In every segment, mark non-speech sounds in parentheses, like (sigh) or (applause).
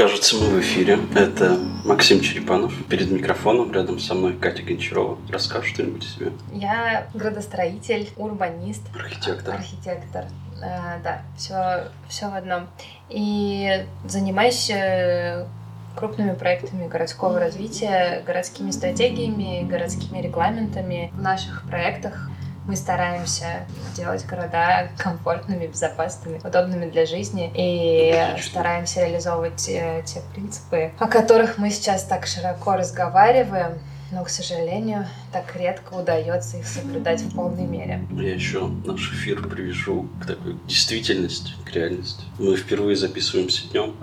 Кажется, мы в эфире. Это Максим Черепанов. Перед микрофоном рядом со мной Катя Гончарова. Расскажешь что-нибудь о себе? Я градостроитель, урбанист. Архитектор. Архитектор. Э, да, все, все в одном. И занимаюсь э, крупными проектами городского развития, городскими стратегиями, городскими регламентами. В наших проектах мы стараемся делать города комфортными, безопасными, удобными для жизни и стараемся реализовывать те, те принципы, о которых мы сейчас так широко разговариваем, но, к сожалению, так редко удается их соблюдать в полной мере. Я еще наш эфир привяжу к такой действительности, к реальности. Мы впервые записываемся днем,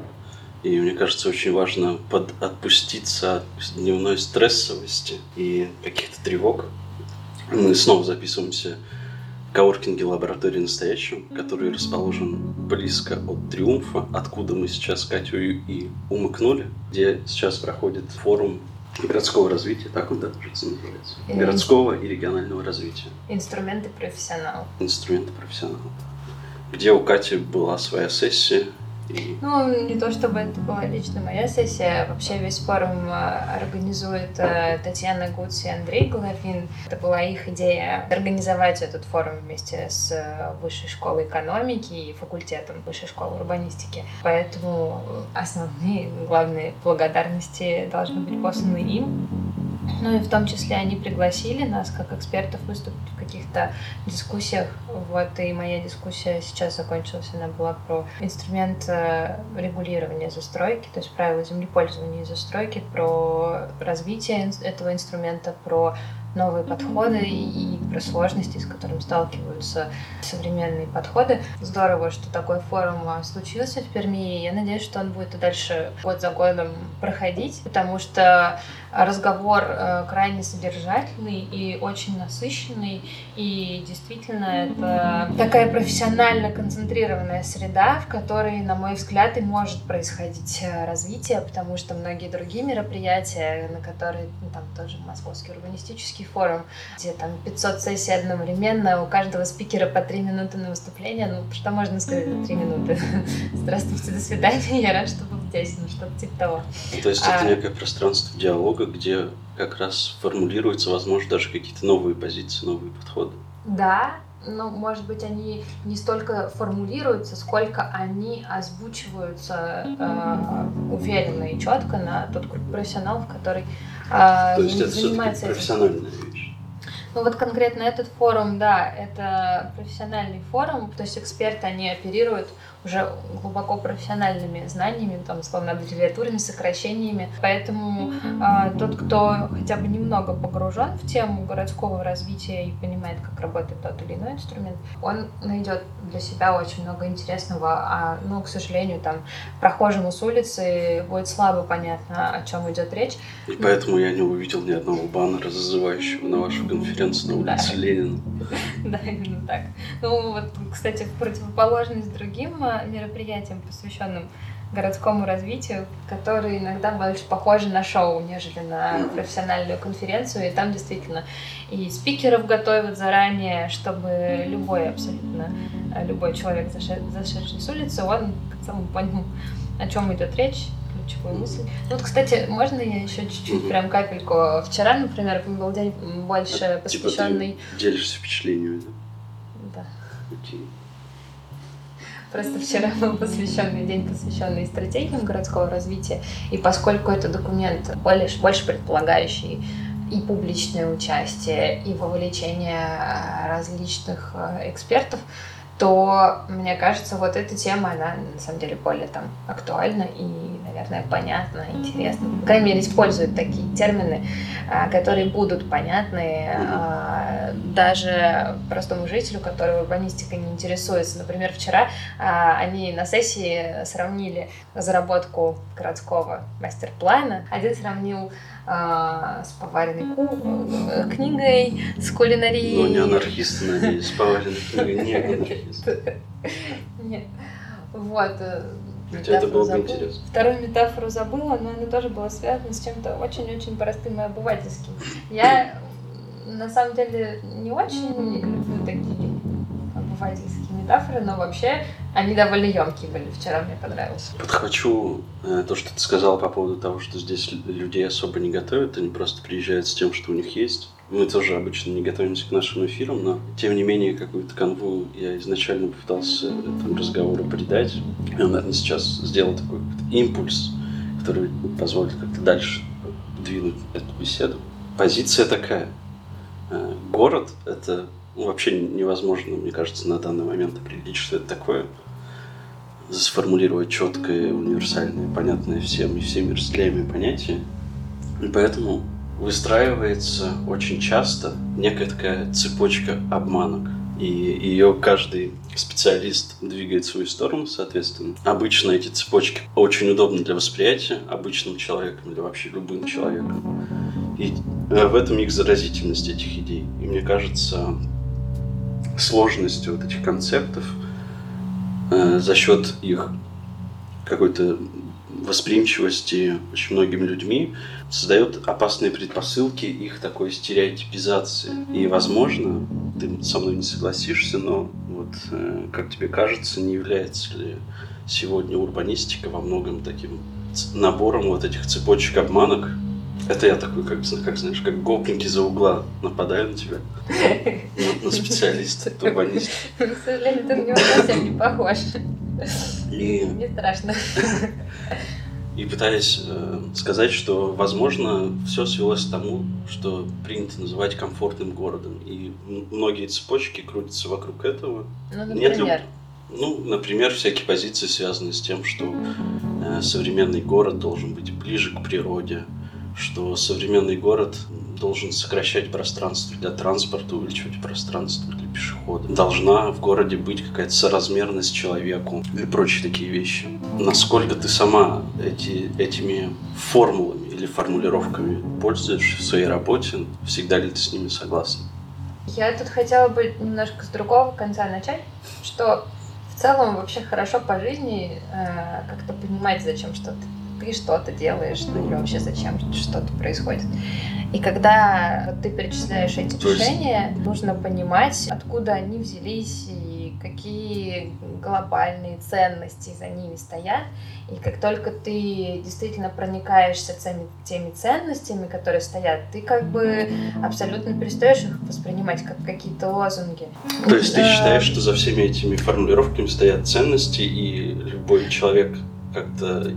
и мне кажется, очень важно под отпуститься от дневной стрессовости и каких-то тревог, мы снова записываемся в коворкинге лаборатории настоящего, который расположен близко от Триумфа, откуда мы сейчас Катю и умыкнули, где сейчас проходит форум городского развития, так он, да, кажется, называется? Городского и регионального развития. Инструменты профессионалов. Инструменты профессионалов. Где у Кати была своя сессия, ну, не то чтобы это была лично моя сессия, вообще весь форум э, организует э, Татьяна Гуц и Андрей Головин. Это была их идея организовать этот форум вместе с э, Высшей школой экономики и факультетом Высшей школы урбанистики. Поэтому основные, главные благодарности должны быть посланы им. Ну и в том числе они пригласили нас как экспертов выступить в каких-то дискуссиях. Вот и моя дискуссия сейчас закончилась, она была про инструмент э, регулирования застройки, то есть правила землепользования и застройки, про развитие этого инструмента, про новые подходы и про сложности, с которыми сталкиваются современные подходы. Здорово, что такой форум случился в Перми, и я надеюсь, что он будет и дальше год за годом проходить, потому что разговор э, крайне содержательный и очень насыщенный, и действительно это такая профессионально концентрированная среда, в которой, на мой взгляд, и может происходить э, развитие, потому что многие другие мероприятия, на которые, ну, там тоже Московский урбанистический форум, где там 500 сессий одновременно, у каждого спикера по 3 минуты на выступление, ну, что можно сказать за 3 минуты? (laughs) Здравствуйте, до свидания, я рад, что вы здесь, ну, что-то типа того. То есть это а... некое пространство диалога, где как раз формулируются, возможно, даже какие-то новые позиции, новые подходы. Да, но, может быть, они не столько формулируются, сколько они озвучиваются э, уверенно и четко на тот круг профессионалов, который э, То есть это занимается этим. профессиональная вещь. Ну вот конкретно этот форум, да, это профессиональный форум, то есть эксперты, они оперируют уже глубоко профессиональными знаниями, там, условно, аббревиатурами, сокращениями. Поэтому э, тот, кто хотя бы немного погружен в тему городского развития и понимает, как работает тот или иной инструмент, он найдет для себя очень много интересного. А, ну, к сожалению, там, прохожему с улицы будет слабо понятно, о чем идет речь. И поэтому я не увидел ни одного баннера, зазывающего на вашу конференцию на улице да. Ленина. (laughs) Да, именно так. Ну, вот, кстати, в противоположность другим а, мероприятиям, посвященным городскому развитию, которые иногда больше похожи на шоу, нежели на профессиональную конференцию. И там действительно и спикеров готовят заранее, чтобы любой абсолютно любой человек, зашедший с улицы, он целом понял, о чем идет речь, ключевую мысль. Ну, вот, кстати, можно я еще чуть-чуть, прям капельку? Вчера, например, был день больше посвященный... Типа ты делишься впечатлениями, да? Да. Окей. Просто вчера был посвященный день, посвященный стратегиям городского развития. И поскольку это документ больше, больше предполагающий и публичное участие, и вовлечение э, различных э, экспертов, то, мне кажется, вот эта тема, она на самом деле более там актуальна и, наверное, понятна, интересна. По крайней мере, используют такие термины, а, которые будут понятны а, даже простому жителю, который урбанистикой не интересуется. Например, вчера а, они на сессии сравнили разработку городского мастер-плана. Один сравнил с поваренной ку- э, книгой, с кулинарией. Ну, не анархисты, надеюсь, с поваренной книгой, не анархисты. (laughs) Нет. Вот. Хотя это было бы интересно. Вторую метафору забыла, но она тоже была связана с чем-то очень-очень простым и обывательским. Я на самом деле не очень люблю такие обывательские метафоры, но вообще Они довольно емкие были. Вчера мне понравилось. Подхвачу э, то, что ты сказала по поводу того, что здесь людей особо не готовят, они просто приезжают с тем, что у них есть. Мы тоже обычно не готовимся к нашим эфирам, но тем не менее какую-то канву я изначально пытался этому разговору придать. Я, наверное, сейчас сделал такой импульс, который позволит как-то дальше двинуть эту беседу. Позиция такая. Э, город — это ну, вообще невозможно, мне кажется, на данный момент определить, что это такое сформулировать четкое, универсальное, понятное всем и всеми разделяемые понятия. И поэтому выстраивается очень часто некая такая цепочка обманок. И ее каждый специалист двигает в свою сторону, соответственно. Обычно эти цепочки очень удобны для восприятия обычным человеком или вообще любым человеком. И э, в этом их заразительность этих идей. И мне кажется, сложность вот этих концептов – Э, за счет их какой-то восприимчивости очень многими людьми создает опасные предпосылки их такой стереотипизации. И, возможно, ты со мной не согласишься, но вот э, как тебе кажется, не является ли сегодня урбанистика во многом таким набором вот этих цепочек обманок, это я такой, как, как знаешь, как гопники за угла нападаю на тебя. На, (laughs) специалиста, урбаниста. К сожалению, ты на него совсем не похож. И... Не страшно. И пытаясь э, сказать, что, возможно, все свелось к тому, что принято называть комфортным городом. И многие цепочки крутятся вокруг этого. Ну, например? Нет ли, ну, например, всякие позиции, связанные с тем, что э, современный город должен быть ближе к природе, что современный город должен сокращать пространство для транспорта, увеличивать пространство для пешехода. Должна в городе быть какая-то соразмерность человеку и прочие такие вещи. Насколько ты сама эти, этими формулами или формулировками пользуешься в своей работе, всегда ли ты с ними согласна? Я тут хотела бы немножко с другого конца начать, что в целом вообще хорошо по жизни э, как-то понимать, зачем что-то ты что-то делаешь, ну или вообще зачем что-то происходит. И когда ты перечисляешь эти решения, нужно понимать, откуда они взялись и какие глобальные ценности за ними стоят. И как только ты действительно проникаешься теми, теми ценностями, которые стоят, ты как бы абсолютно перестаешь их воспринимать как какие-то лозунги. То есть ты считаешь, что за всеми этими формулировками стоят ценности, и любой человек как-то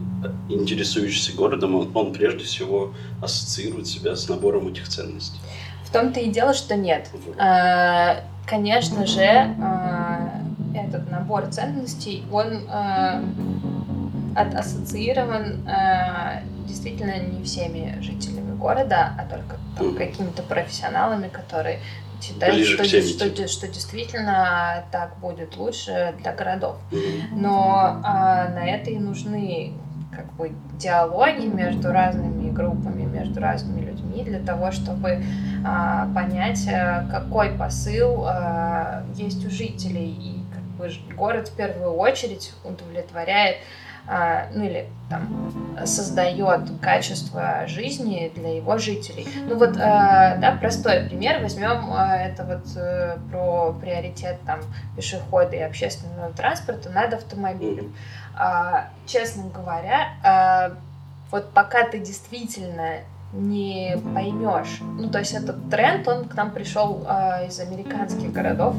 интересующийся городом, он, он прежде всего ассоциирует себя с набором этих ценностей. В том-то и дело, что нет. А, конечно же, а, этот набор ценностей, он а, ассоциирован действительно не всеми жителями города, а только там, какими-то профессионалами, которые считают, что, что, что действительно так будет лучше для городов. Но а, на это и нужны как бы диалоги между разными группами, между разными людьми для того, чтобы а, понять, а, какой посыл а, есть у жителей. И как бы город в первую очередь удовлетворяет ну или там создает качество жизни для его жителей. Ну вот, а, да, простой пример, возьмем а, это вот э, про приоритет там пешехода и общественного транспорта над автомобилем. Честно говоря, вот пока ты действительно не поймешь. Ну, то есть этот тренд, он к нам пришел э, из американских городов.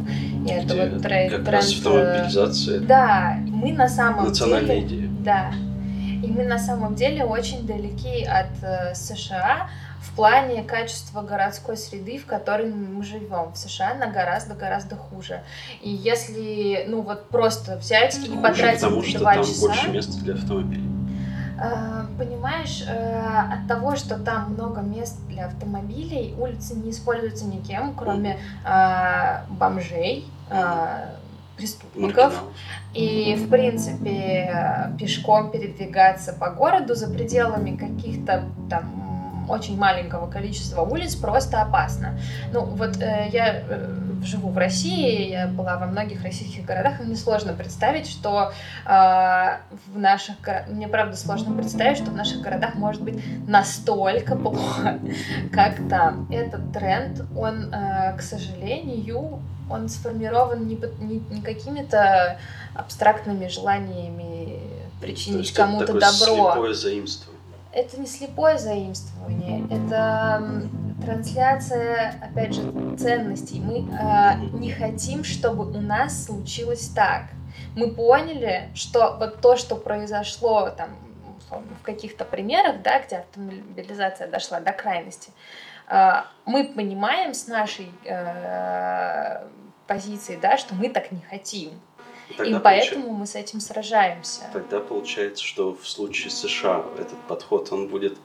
И это вот тренд... Как тренд, раз автомобилизация. Да, мы на самом Национальная деле... идея. Да. И мы на самом деле очень далеки от э, США в плане качества городской среды, в которой мы живем. В США она гораздо-гораздо хуже. И если, ну вот просто взять и хуже, потратить потому что два там часа... больше места для автомобилей. Э, понимаешь, э, от того, что там много мест для автомобилей, улицы не используются никем, кроме э, бомжей, преступников. И, в принципе, пешком передвигаться по городу за пределами каких-то там очень маленького количества улиц просто опасно. Ну, вот э, я э, живу в России, я была во многих российских городах, и мне сложно представить, что э, в наших мне правда сложно представить, что в наших городах может быть настолько плохо, (laughs) как там. Этот тренд, он, э, к сожалению, он сформирован не, не, не какими-то абстрактными желаниями причинить кому-то добро. слепое заимствование. Это не слепое заимствование, это трансляция, опять же, ценностей. Мы э, не хотим, чтобы у нас случилось так. Мы поняли, что вот то, что произошло там в каких-то примерах, да, где автомобилизация дошла до крайности, э, мы понимаем с нашей э, позиции, да, что мы так не хотим. И, и поэтому получ... мы с этим сражаемся. Тогда получается, что в случае США этот подход, он будет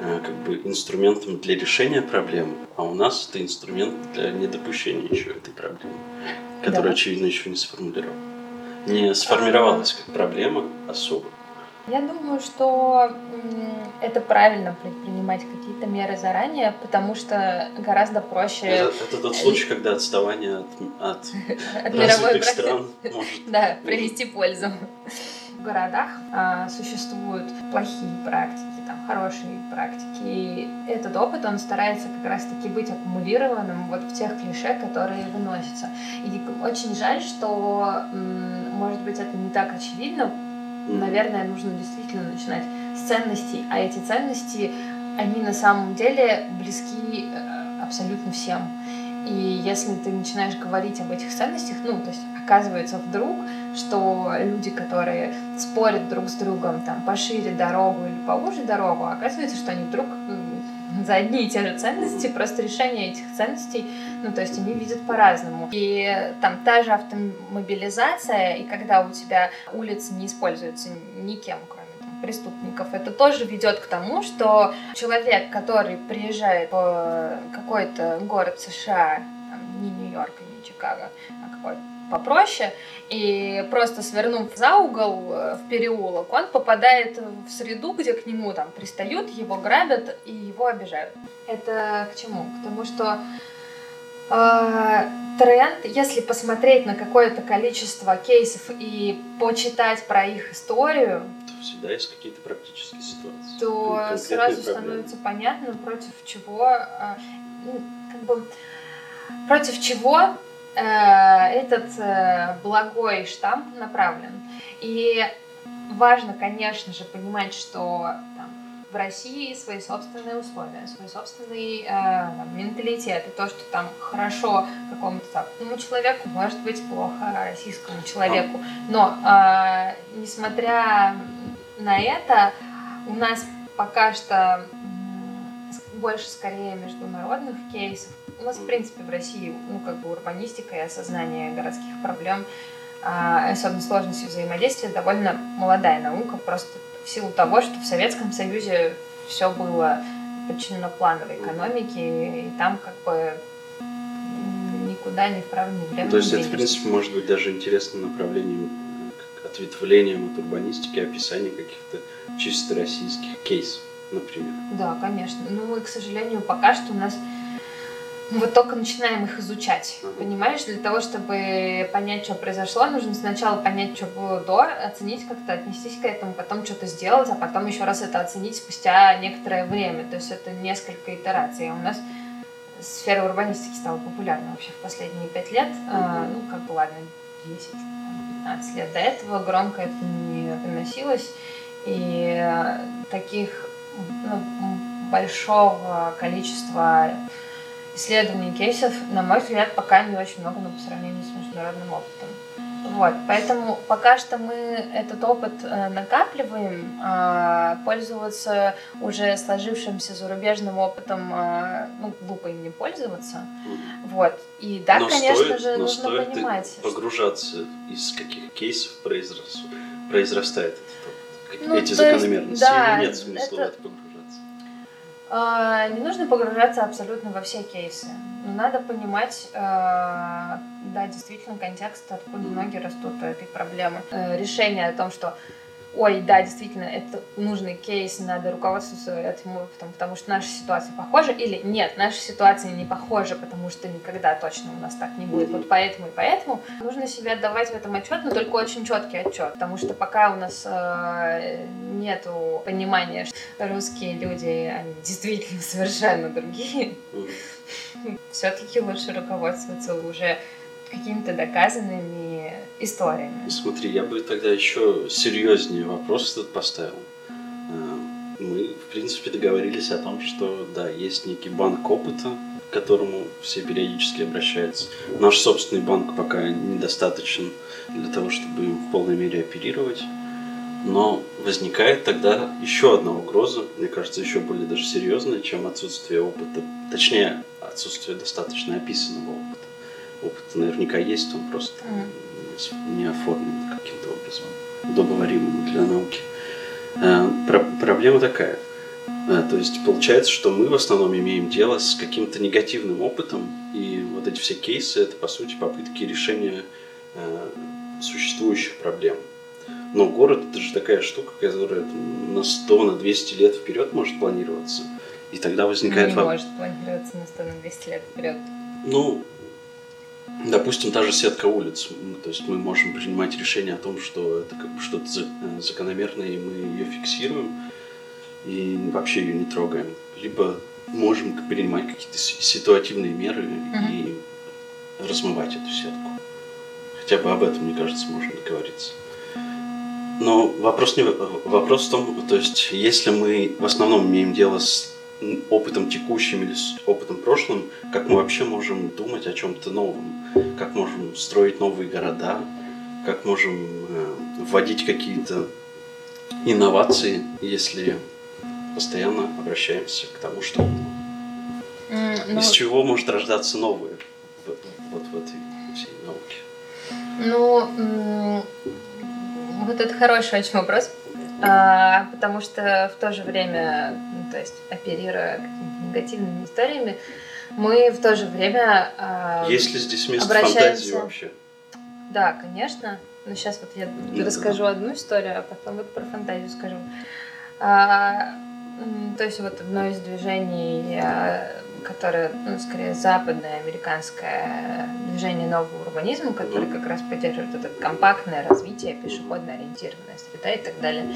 э, как бы инструментом для решения проблемы, а у нас это инструмент для недопущения еще этой проблемы, которая, да. очевидно, еще не сформулирована. Не сформировалась как проблема особо. Я думаю, что это правильно предпринимать какие-то меры заранее, потому что гораздо проще... Это, это тот случай, когда отставание от, от, (laughs) от развитых стран может... (laughs) Да, принести пользу. В городах а, существуют плохие практики, там хорошие практики. И этот опыт, он старается как раз-таки быть аккумулированным вот в тех клише, которые выносятся. И очень жаль, что, может быть, это не так очевидно, наверное, нужно действительно начинать с ценностей, а эти ценности, они на самом деле близки э, абсолютно всем. И если ты начинаешь говорить об этих ценностях, ну, то есть оказывается вдруг, что люди, которые спорят друг с другом там пошире дорогу или поуже дорогу, оказывается, что они вдруг за одни и те же ценности, просто решение этих ценностей, ну, то есть они видят по-разному. И там та же автомобилизация, и когда у тебя улицы не используются никем, кроме преступников, это тоже ведет к тому, что человек, который приезжает в какой-то город США, там, не Нью-Йорк не Чикаго, попроще, и просто свернув за угол э, в переулок, он попадает в среду, где к нему там пристают, его грабят и его обижают. Это к чему? К тому, что э, тренд, если посмотреть на какое-то количество кейсов и почитать про их историю, то всегда есть какие-то практические ситуации. То сразу проблемы. становится понятно, против чего, э, как бы, против чего этот э, благой штамп направлен. И важно, конечно же, понимать, что там, в России свои собственные условия, свой собственный э, там, менталитет, и то, что там хорошо какому-то западному человеку, может быть плохо российскому человеку. Но, э, несмотря на это, у нас пока что больше скорее международных кейсов, у нас, в принципе, в России, ну, как бы урбанистика и осознание городских проблем, а, особенно сложности взаимодействия, довольно молодая наука, просто в силу того, что в Советском Союзе все было подчинено плановой экономике, и там как бы никуда ни вправо, ни влево. То есть это, в принципе, может быть даже интересным направлением, ответвлением от урбанистики, описания каких-то чисто российских кейсов, например. Да, конечно. Ну и, к сожалению, пока что у нас вот только начинаем их изучать. Понимаешь, для того, чтобы понять, что произошло, нужно сначала понять, что было до, оценить как-то, отнестись к этому, потом что-то сделать, а потом еще раз это оценить спустя некоторое время. То есть это несколько итераций. А у нас сфера урбанистики стала популярна вообще в последние пять лет. А, ну, как бы, ладно, 10-15 лет. До этого громко это не выносилось. И таких ну, большого количества исследований кейсов, на мой взгляд, пока не очень много, но по сравнению с международным опытом. Вот, поэтому пока что мы этот опыт э, накапливаем, э, пользоваться уже сложившимся зарубежным опытом, э, ну, глупо им не пользоваться. Вот. И да, но конечно стоит, же, нужно стоит понимать. Погружаться, из каких кейсов произрас... произрастает этот опыт. Ну, Эти закономерности. Есть, да, нет смысла это... в это погружаться. А, не нужно погружаться абсолютно во все кейсы. Но надо понимать, а, да, действительно, контекст, откуда ноги растут у этой проблемы. Э, решение о том, что ой, да, действительно, это нужный кейс, надо руководствоваться этим опытом, потому что наша ситуация похожа, или нет, наша ситуация не похожа, потому что никогда точно у нас так не будет. Вот поэтому и поэтому нужно себе отдавать в этом отчет, но только очень четкий отчет, потому что пока у нас э, нету понимания, что русские люди, они действительно (laughs) совершенно другие, все-таки лучше руководствоваться уже какими-то доказанными историями. Смотри, я бы тогда еще серьезнее вопрос этот поставил. Э, мы, в принципе, договорились о том, что, да, есть некий банк опыта, к которому все периодически обращаются. Наш собственный банк пока недостаточен для того, чтобы им в полной мере оперировать. Но возникает тогда еще одна угроза, мне кажется, еще более даже серьезная, чем отсутствие опыта, точнее, отсутствие достаточно описанного опыта. Опыт наверняка есть, он просто mm. Не оформлен каким-то образом, удобоваримым для науки. Э, про- проблема такая. Э, то есть получается, что мы в основном имеем дело с каким-то негативным опытом, и вот эти все кейсы это по сути попытки решения э, существующих проблем. Но город это же такая штука, которая на 100, на 200 лет вперед может планироваться. И тогда возникает... Не может планироваться на 100, на 200 лет вперед. Ну, допустим, та же сетка улиц. То есть мы можем принимать решение о том, что это как бы что-то э, закономерное, и мы ее фиксируем, и вообще ее не трогаем. Либо можем принимать какие-то ситуативные меры mm-hmm. и размывать эту сетку. Хотя бы об этом, мне кажется, можно договориться. Но вопрос, не, вопрос в том, то есть, если мы в основном имеем дело с опытом текущим или с опытом прошлым, как мы вообще можем думать о чем-то новом, как можем строить новые города, как можем э, вводить какие-то инновации, если постоянно обращаемся к тому, что mm, из чего может рождаться новое вот, вот в этой всей науке. Ну, вот это хороший очень вопрос, а, потому что в то же время, ну, то есть оперируя какими-то негативными историями, мы в то же время а, Есть ли здесь место обращаемся... фантазии вообще? Да, конечно. Но сейчас вот я Нет, расскажу да. одну историю, а потом вот про фантазию скажу. А, то есть вот одно из движений которое, ну, скорее, западное американское движение нового урбанизма, которое как раз поддерживает это компактное развитие, пешеходно ориентированная среда и так далее.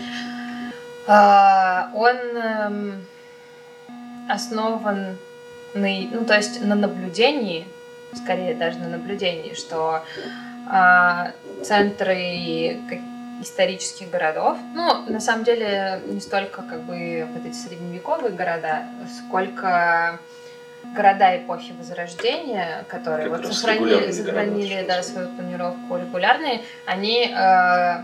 А, он эм, основан на, ну, то есть на наблюдении, скорее даже на наблюдении, что а, центры исторических городов. Ну, на самом деле, не столько как бы вот эти средневековые города, сколько города эпохи Возрождения, которые как вот сохранили, сохранили да, свою планировку регулярные, они э,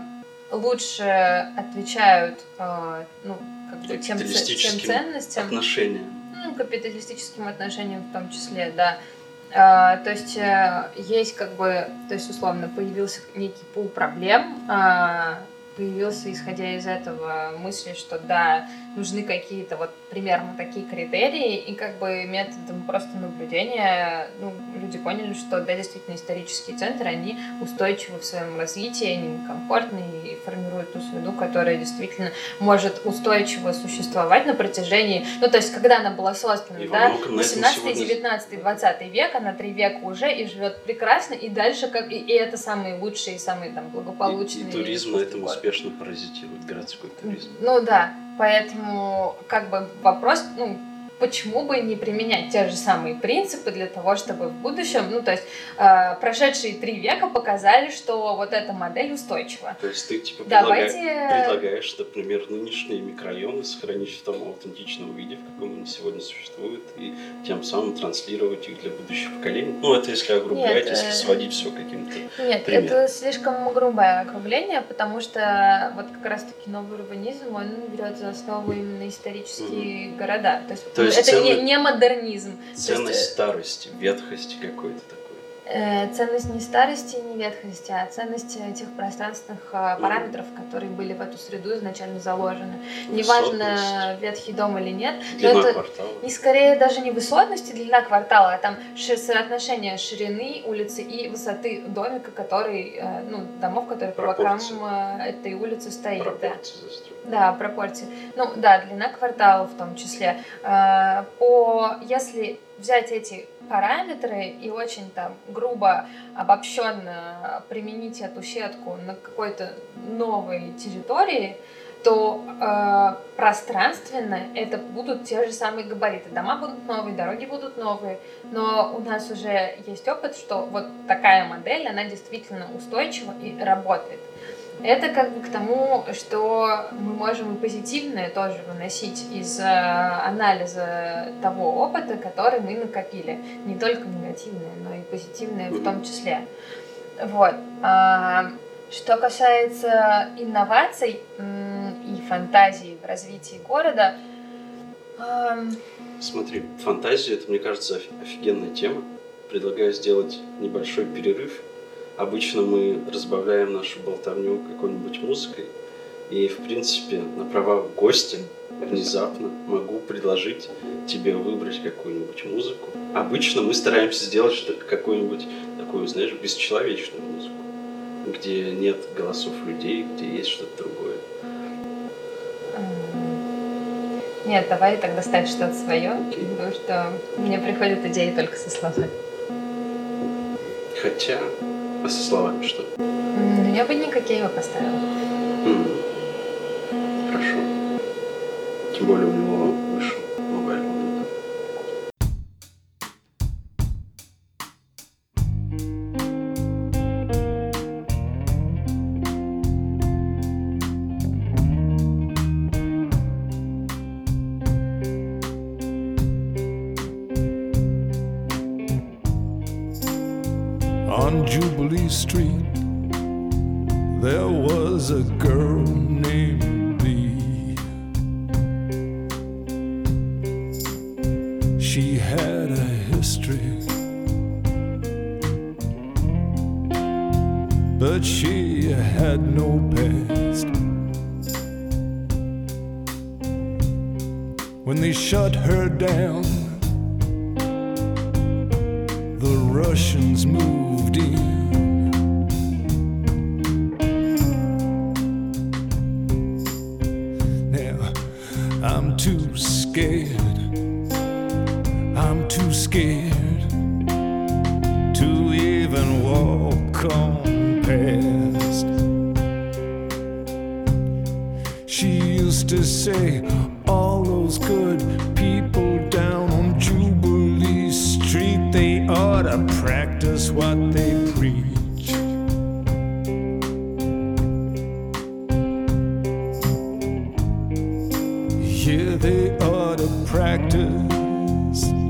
лучше отвечают э, ну, как бы тем, тем ценностям. Отношениям. Ну, капиталистическим отношениям в том числе, да. Uh, то есть uh, есть как бы, то есть условно появился некий пул проблем, uh, появился, исходя из этого, мысли, что да, нужны какие-то вот примерно такие критерии, и как бы методом просто наблюдения ну, люди поняли, что да, действительно исторические центры, они устойчивы в своем развитии, они комфортны и формируют ту среду, которая действительно может устойчиво существовать на протяжении, ну то есть когда она была создана, и да, 18, 19, 20 век, она три века уже и живет прекрасно, и дальше как и, и это самые лучшие, самые там благополучные. И, и туризм на этом успешно паразитирует, городской туризм. Ну да, Поэтому как бы вопрос, ну, почему бы не применять те же самые принципы для того, чтобы в будущем, ну, то есть э, прошедшие три века показали, что вот эта модель устойчива. То есть ты типа Давайте... предлагаешь, например, нынешние микрорайоны сохранить в том аутентичном виде, в каком они сегодня существуют, и тем самым транслировать их для будущих поколений? Ну, это если огрублять, Нет, если э... сводить все каким-то Нет, примером. это слишком грубое округление, потому что вот как раз-таки новый урбанизм, он берет за основу именно исторические mm-hmm. города. То есть, То есть это ценность, не, не модернизм. Ценность есть, э, старости, ветхости какой-то такой. Э, ценность не старости и не ветхости, а ценность тех пространственных э, параметров, которые были в эту среду изначально заложены. Неважно, ветхий дом или нет, длина но это квартала. не скорее даже не высотность и длина квартала, а там соотношение ширины улицы и высоты домика, который, ну, домов, которые по бокам этой улицы стоит. Пропорции да. да, пропорции. Ну, да, длина квартала в том числе. По, если взять эти параметры и очень там грубо, обобщенно применить эту сетку на какой-то новой территории, то э, пространственно это будут те же самые габариты. Дома будут новые, дороги будут новые, но у нас уже есть опыт, что вот такая модель, она действительно устойчива и работает. Это как бы к тому, что мы можем и позитивное тоже выносить из э, анализа того опыта, который мы накопили. Не только негативное, но и позитивное в том числе. Вот. А, что касается инноваций и фантазии в развитии города... Смотри, фантазия, это, мне кажется, офигенная тема. Предлагаю сделать небольшой перерыв Обычно мы разбавляем нашу болтовню какой-нибудь музыкой. И, в принципе, на правах гостя внезапно могу предложить тебе выбрать какую-нибудь музыку. Обычно мы стараемся сделать что-то какую-нибудь такую, знаешь, бесчеловечную музыку, где нет голосов людей, где есть что-то другое. Нет, давай тогда ставь что-то свое, okay. потому что мне приходят идеи только со словами. Хотя, а со словами что? Ну, я бы никакие его поставила. Хорошо. Тем более у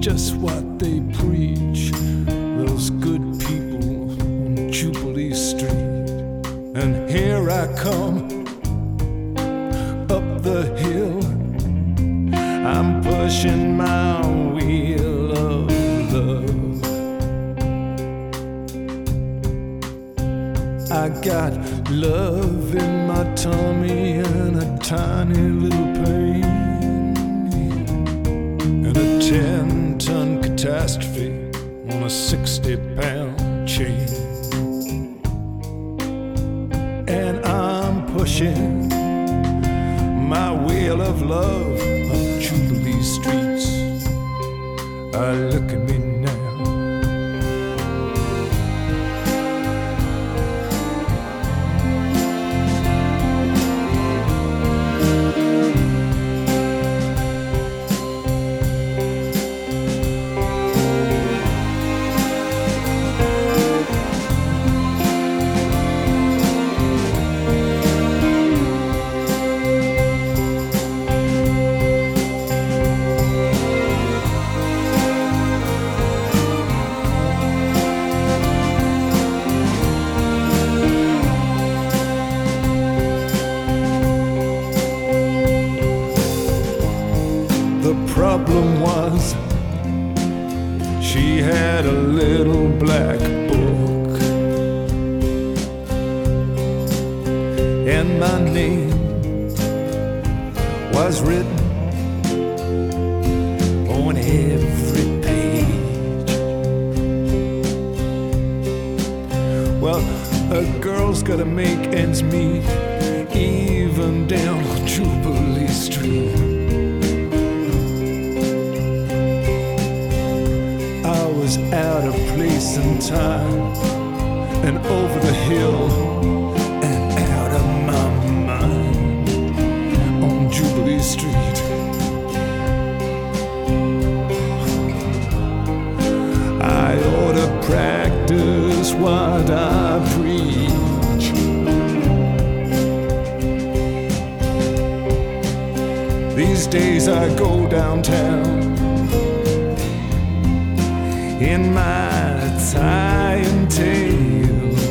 just what me even down Jubilee Street. I was out of place and time and over the hill and out of my mind on Jubilee Street. I ought to practice what I days I go downtown in my tie and tails.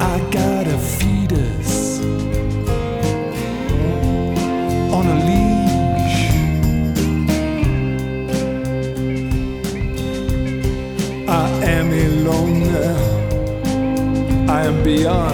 I got a fetus on a leash. I am alone now. I am beyond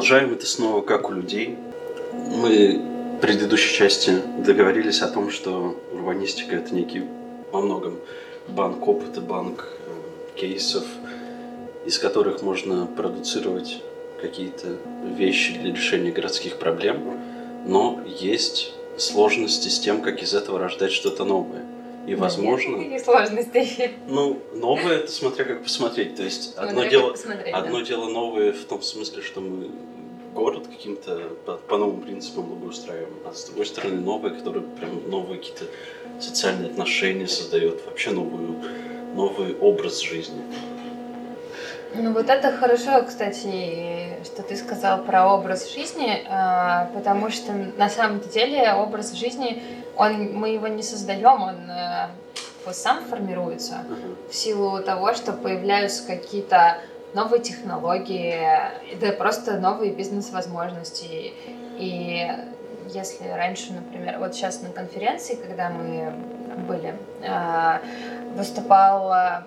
Продолжаем это снова как у людей. Мы в предыдущей части договорились о том, что урбанистика это некий во многом банк опыта, банк э, кейсов, из которых можно продуцировать какие-то вещи для решения городских проблем, но есть сложности с тем, как из этого рождать что-то новое. И, возможно, И сложностей. ну, новое, это смотря как посмотреть. То есть, одно Смотря дело, как посмотреть, да. одно дело новое в том смысле, что мы город каким-то по, по новым принципам благоустраиваем, а с другой стороны новое, которое прям новые какие-то социальные отношения создает, вообще новую, новый образ жизни. Ну вот это хорошо, кстати, что ты сказал про образ жизни, а, потому что на самом деле образ жизни, он, мы его не создаем, он э, вот сам формируется в силу того, что появляются какие-то новые технологии, да просто новые бизнес-возможности. И если раньше, например, вот сейчас на конференции, когда мы были, а, выступал а,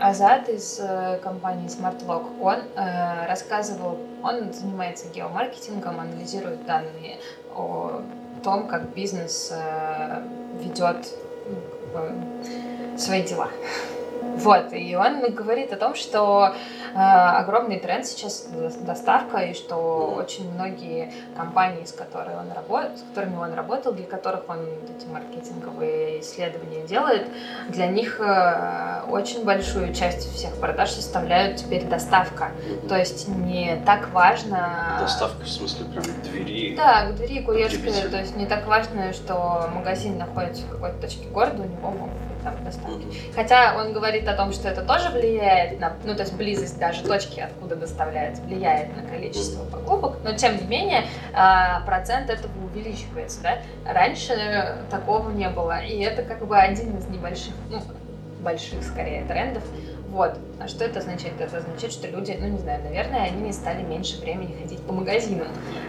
Азат из э, компании SmartLock, он э, рассказывал, он занимается геомаркетингом, анализирует данные о том, как бизнес э, ведет ну, свои дела. Вот, и он говорит о том, что э, огромный тренд сейчас до- доставка, и что очень многие компании, с, которыми он работает, с которыми он работал, для которых он эти маркетинговые исследования делает, для них э, очень большую часть всех продаж составляют теперь доставка. То есть не так важно... Доставка в смысле прям двери. Да, к двери курьерская, то есть не так важно, что магазин находится в какой-то точке города, у него могут там доставки. Хотя он говорит о том, что это тоже влияет на, ну то есть близость даже точки, откуда доставляется, влияет на количество покупок, но тем не менее а, процент этого увеличивается, да. Раньше такого не было, и это как бы один из небольших, ну больших скорее трендов. Вот. А что это означает? Это означает, что люди, ну не знаю, наверное, они не стали меньше времени ходить по магазинам.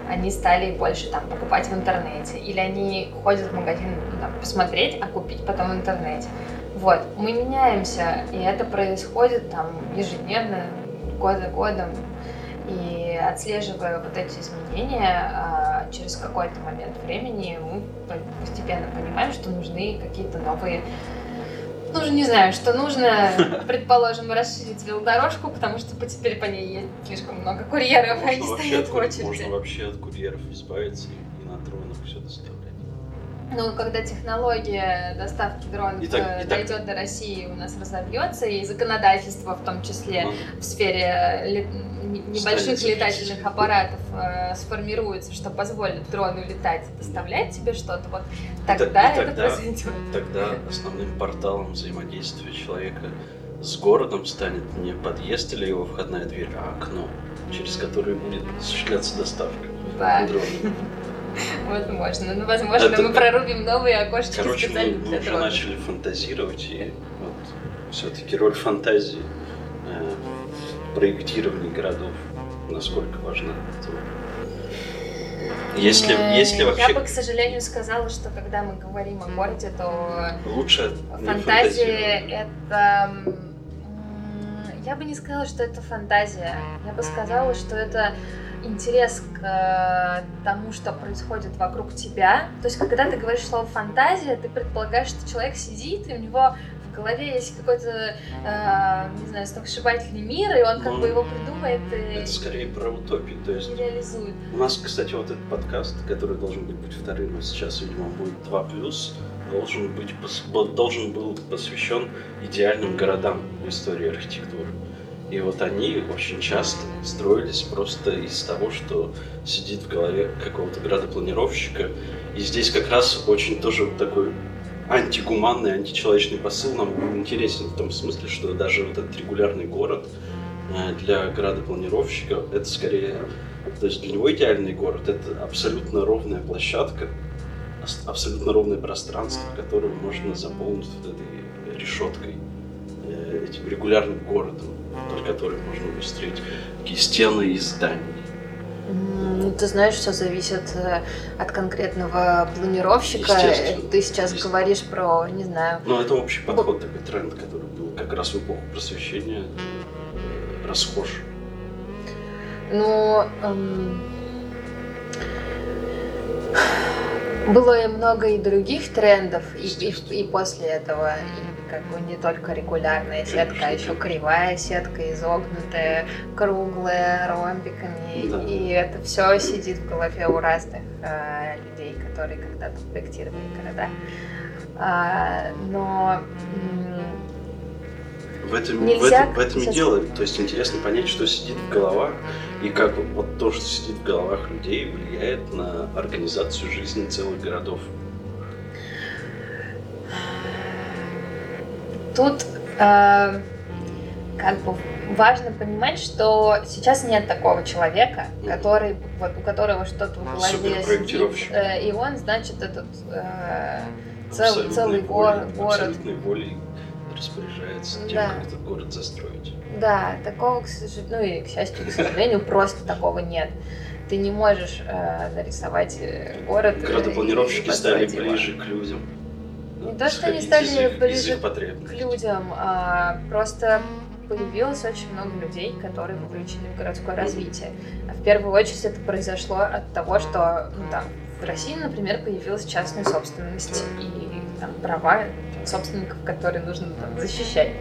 Они стали больше там покупать в интернете. Или они ходят в магазин ну, там, посмотреть, а купить потом в интернете. Вот. Мы меняемся, и это происходит там ежедневно, год за годом. И отслеживая вот эти изменения, а, через какой-то момент времени мы постепенно понимаем, что нужны какие-то новые ну, уже не знаю, что нужно, (laughs) предположим, расширить велодорожку, потому что теперь по ней есть слишком много курьеров, можно они стоят в очереди. Можно вообще от курьеров избавиться и на дронах все доставлять. Ну, когда технология доставки дронов И так- э, и так- дойдет до России, у нас разовьется, и законодательство в том числе Ну, в сфере э, н- небольших Станет летательных аппаратов э, сформируется, что позволит дрону летать и доставлять тебе что-то, вот И тогда та- и это тогда- произойдет. Тогда основным порталом взаимодействия человека с городом станет не подъезд или его входная дверь, а окно, через которое будет осуществляться доставка Да, дронов. (laughs) возможно. Ну, возможно, Это- мы прорубим новые окошечки Короче, мы, специально мы для уже начали фантазировать, и вот все-таки роль фантазии э, в проектировании городов, насколько важна. это Если, Э, если Я вообще бы, к сожалению, сказала, что когда мы говорим о городе, то лучше Фантазия это... Я бы не сказала, что это фантазия. Я бы сказала, что это интерес к э, тому, что происходит вокруг тебя. То есть, когда ты говоришь слово фантазия, ты предполагаешь, что человек сидит, и у него в голове есть какой-то, э, не знаю, сногсшибательный мир, и он как Ну, бы его придумает и, Это скорее про утопию. То есть и реализует. у нас, кстати, вот этот подкаст, который должен быть, вторым, а сейчас, видимо, будет 2 плюс, должен быть должен был посвящен идеальным городам в истории архитектуры. И вот они очень часто строились просто из того, что сидит в голове какого-то градопланировщика. И здесь как раз очень тоже такой антигуманный, античеловечный посыл нам интересен в том смысле, что даже вот этот регулярный город э, для градопланировщика это скорее, то есть для него идеальный город это абсолютно ровная площадка, абсолютно ровное пространство, которое можно заполнить вот этой решеткой, э, этим регулярным городом, вдоль которой можно выстроить такие стены из зданий. М, Ты знаешь, все зависит э, от конкретного планировщика. Ты сейчас говоришь про, не знаю, Но это общий подход, такой тренд, который был как раз в эпоху просвещения э, расхож. Ну, эм, было и много и других трендов, и, и, и после этого, и как бы не только регулярная сетка, а еще кривая сетка, изогнутая, круглая, ромбиками, Да. и это все сидит в голове у разных э, людей, которые когда-то проектировали города. А, но В этом, в Нельзя этом, в этом и дело. То есть интересно понять, что сидит в головах, и как вот то, что сидит в головах людей, влияет на организацию жизни целых городов. Тут э, как бы важно понимать, что сейчас нет такого человека, который вот у которого что-то в голове сидит, э, и он, значит, этот э, цел- Абсолютной целый волей- гор- город. Абсолютной волей распоряжается тем, Да. как этот город застроить. Да, такого, к сожалению, ну и к счастью, к сожалению, просто такого нет. Ты не можешь э, нарисовать э, город. э, Градопланировщики стали ближе к людям. Не то, что они стали ближе к людям, а просто появилось очень много людей, которые вовлечены в городское развитие. А в первую очередь это произошло от того, что ну, там, в России, например, появилась частная собственность и там, права собственников, которые нужно там, защищать.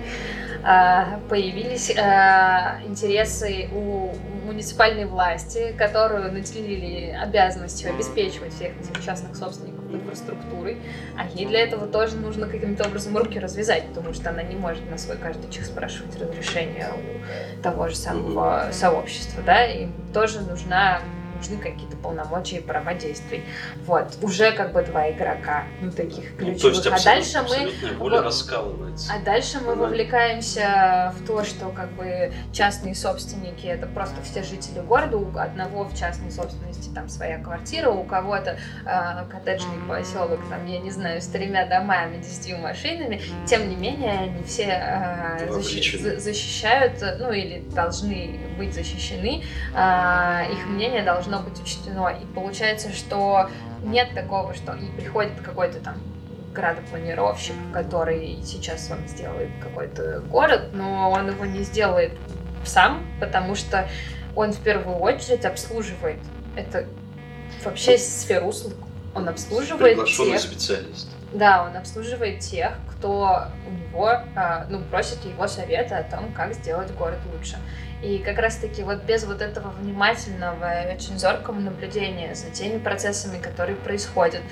А, Появились а, интересы у муниципальной власти, которую наделили обязанностью обеспечивать всех этих частных собственников инфраструктурой. А ей для этого тоже нужно каким-то образом руки развязать, потому что она не может на свой каждый чих спрашивать разрешения у того же самого сообщества, да, им тоже нужна нужны какие-то полномочия и права действий. Вот, уже как бы два игрока, ну, таких ключевых. Ну, то есть а дальше мы... воля раскалывается. А дальше мы вовлекаемся в то, что как бы частные собственники, это просто все жители города, у одного в частной собственности там своя квартира, у кого-то э, коттеджный поселок, там, я не знаю, с тремя домами, десятью машинами, тем не менее, они все э, защ... защищают, ну, или должны быть защищены, э, их мнение должно быть учтено. И получается, что нет такого, что и приходит какой-то там градопланировщик, который сейчас он сделает какой-то город, но он его не сделает сам, потому что он в первую очередь обслуживает это вообще сферу услуг. Он обслуживает Приглашенный тех, специалист. Да, он обслуживает тех, кто у него, а, ну, просит его совета о том, как сделать город лучше. И как раз-таки вот без вот этого внимательного и очень зоркого наблюдения за теми процессами, которые происходят,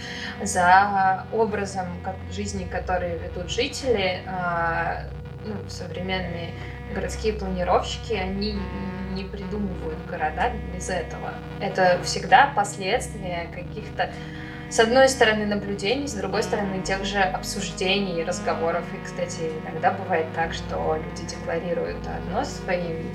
за образом жизни, который ведут жители, а, ну, современные городские планировщики, они не придумывают города без этого. Это всегда последствия каких-то с одной стороны наблюдений, с другой стороны тех же обсуждений, разговоров. И, кстати, иногда бывает так, что люди декларируют одно своим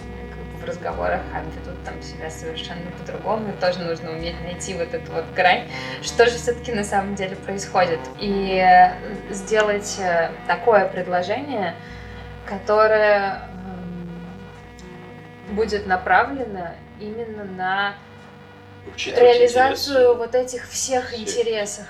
в разговорах, а ведут там себя совершенно по-другому. И тоже нужно уметь найти вот эту вот грань, что же все-таки на самом деле происходит. И сделать э, такое предложение, которое будет направлено именно на реализацию интересы. вот этих всех, всех интересов.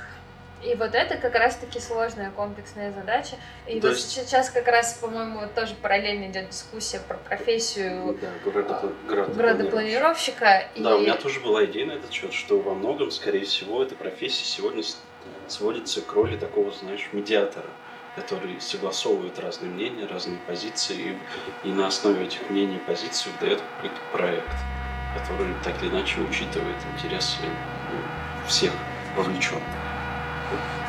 И вот это как раз-таки сложная комплексная задача. И То вот есть... сейчас как раз, по-моему, вот тоже параллельно идет дискуссия про профессию да, градопланировщика. градопланировщика. Да, и... у меня тоже была идея на этот счет, что во многом, скорее всего, эта профессия сегодня сводится к роли такого, знаешь, медиатора который согласовывает разные мнения, разные позиции, и, и на основе этих мнений и позиций выдает какой-то проект который так или иначе учитывает интересы ну, всех вовлеченных.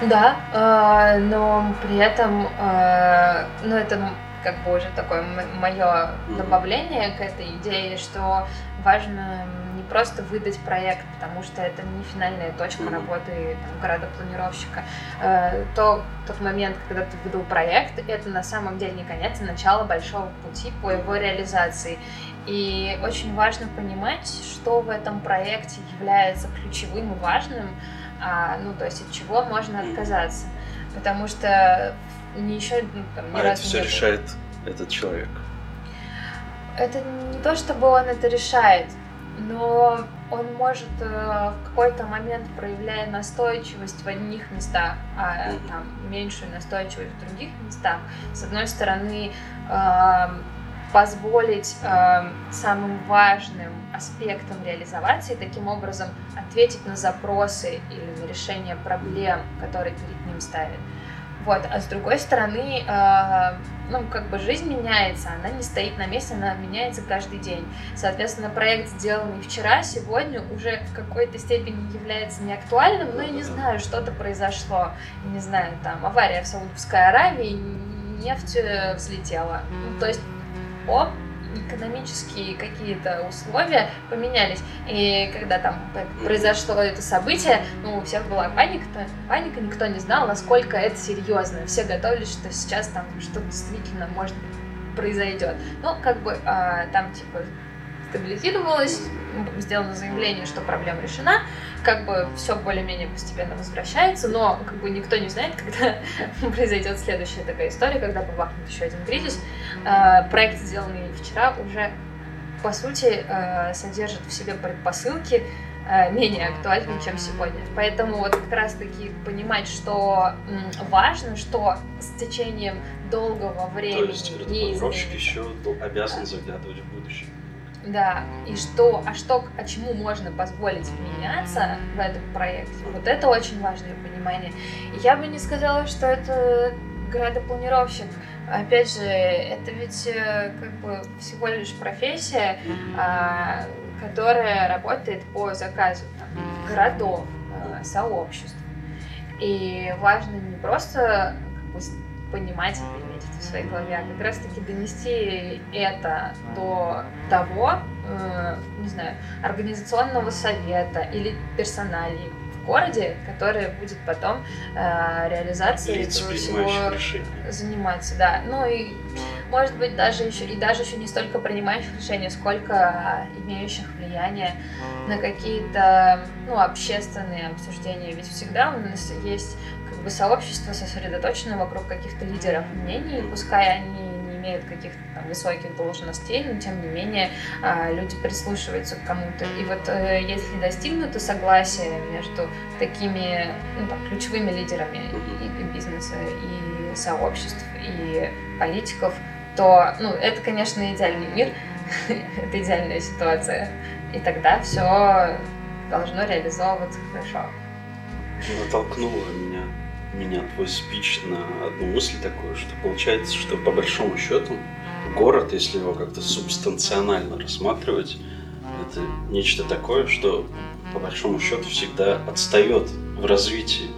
Да, э, но при этом, э, ну это как бы уже такое мое добавление к этой идее, что важно не просто выдать проект, потому что это не финальная точка mm-hmm. работы там, градопланировщика. Э, то тот момент, когда ты выдал проект, это на самом деле не конец, а начало большого пути по его реализации. И очень важно понимать, что в этом проекте является ключевым и важным, а, ну, то есть от чего можно отказаться. Потому что не еще ну, там, ни а разу это все решает этот человек. Это не то, чтобы он это решает, но он может э, в какой-то момент, проявляя настойчивость в одних местах, а там меньшую настойчивость в других местах, с одной стороны, э, позволить э, самым важным аспектом реализоваться и таким образом ответить на запросы или на решение проблем, которые перед ним ставят. Вот. А с другой стороны, э, ну, как бы жизнь меняется, она не стоит на месте, она меняется каждый день. Соответственно, проект, сделанный вчера, сегодня уже в какой-то степени является неактуальным, но я не знаю, что-то произошло. Не знаю, там, авария в Саудовской Аравии, нефть э, взлетела. Ну, то есть оп, экономические какие-то условия поменялись. И когда там произошло это событие, ну, у всех была паника, паника, никто не знал, насколько это серьезно. Все готовились, что сейчас там что-то действительно может произойдет. Ну, как бы а, там типа стабилизировалось, сделано заявление, что проблема решена, как бы все более-менее постепенно возвращается, но как бы никто не знает, (laughs) когда произойдет следующая такая история, когда побахнет еще один кризис. А, проект, сделанный вчера, уже по сути а, содержит в себе предпосылки а, менее актуальны, чем сегодня. Поэтому вот как раз-таки понимать, что важно, что с течением долгого времени То есть не еще обязан заглядывать в будущее. Да, и что, а что, а чему можно позволить меняться в этом проекте, вот это очень важное понимание. И я бы не сказала, что это градопланировщик. Опять же, это ведь э, как бы всего лишь профессия, а, которая работает по заказу там, городов, а, сообществ. И важно не просто как бы, понимать в своей голове, а как раз-таки донести это до того, э, не знаю, организационного совета или персоналии в городе, который будет потом э, реализацией этого всего решения. заниматься, да. Ну и может быть даже еще и даже еще не столько принимающих решения, сколько имеющих влияние на какие-то ну, общественные обсуждения. Ведь всегда у нас есть как бы сообщество сосредоточено вокруг каких-то лидеров мнений, пускай они не имеют каких-то там высоких должностей, но тем не менее а, люди прислушиваются к кому-то. И вот э, если достигнуто согласие между такими ну, там, ключевыми лидерами и, и бизнеса, и сообществ, и политиков, то, ну, это, конечно, идеальный мир, (laughs) это идеальная ситуация. И тогда все должно реализовываться хорошо. Натолкнуло меня, меня твой спич на одну мысль такую, что получается, что по большому счету город, если его как-то субстанционально рассматривать, это нечто такое, что по большому счету всегда отстает в развитии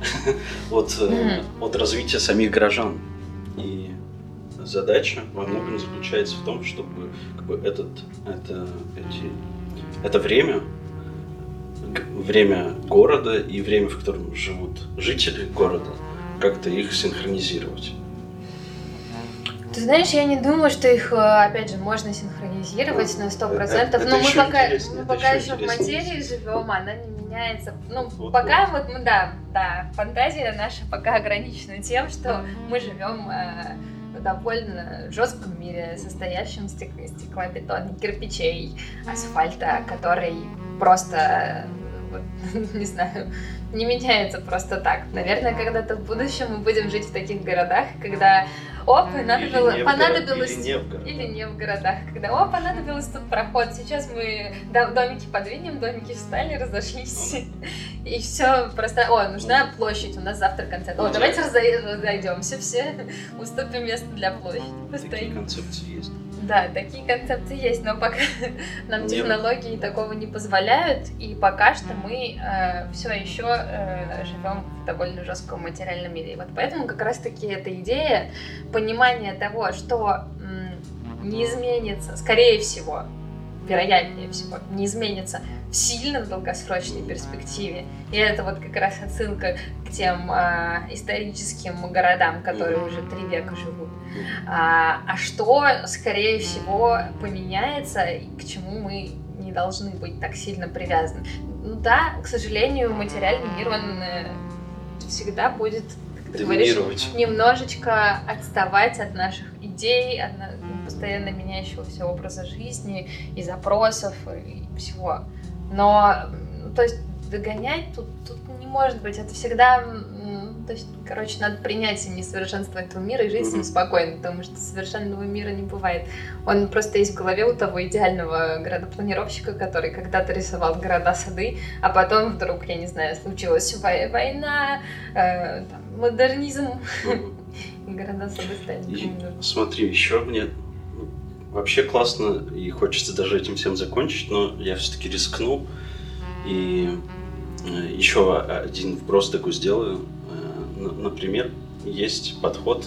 (laughs) от, э, от развития самих горожан. И задача во многом заключается в том, чтобы как бы, этот, это, эти, это время, время города и время, в котором живут жители города, как-то их синхронизировать. Ты знаешь, я не думаю, что их, э, опять же, можно синхронизировать на сто процентов. Это- Но это мы пока, мы пока еще еще в материи живем, она не меняется. Ну, Вот, пока вот мы, да, да, фантазия наша пока ограничена тем, что мы живем э, в довольно жестком мире, состоящем из стек- стеклобетона, кирпичей, асфальта, который просто, э, вот, (laughs) не знаю, не меняется просто так. Наверное, когда-то в будущем мы будем жить в таких городах, когда, оп, и надо Или не понадобилось... или не в городах. Или не в городах, когда, о, понадобилось тут проход, сейчас мы до- домики подвинем, домики встали, разошлись, (laughs) и все просто, о, нужна площадь, у нас завтра концерт, о, давайте да. разой- разойдемся все, (laughs) уступим место для площади, Такие концепции есть. Да, такие концепции есть, но пока (laughs) нам технологии такого не позволяют, и пока что мы все еще живем в довольно жестком материальном мире. И вот поэтому как раз-таки эта идея понимания того, что м, не изменится, скорее всего, вероятнее всего, не изменится в сильно долгосрочной перспективе. И это вот как раз отсылка к тем а, историческим городам, которые уже три века живут. А, а что, скорее всего, поменяется и к чему мы не должны быть так сильно привязаны? Ну да, к сожалению, материальный мир, он э, всегда будет, как ты говоришь, немножечко отставать от наших идей, от постоянно меняющегося образа жизни и запросов и всего. Но, то есть, догонять тут, тут не может быть. Это всегда, то есть, короче, надо принять несовершенство этого мира и жить с ним спокойно, потому что совершенного мира не бывает. Он просто есть в голове у того идеального городопланировщика, который когда-то рисовал города-сады, а потом вдруг, я не знаю, случилась вой- война, э, там, модернизм, (laughs) и города-сады стали смотри, еще мне вообще классно и хочется даже этим всем закончить, но я все-таки рискну и э, еще один вброс такой сделаю. Э, Например, есть подход,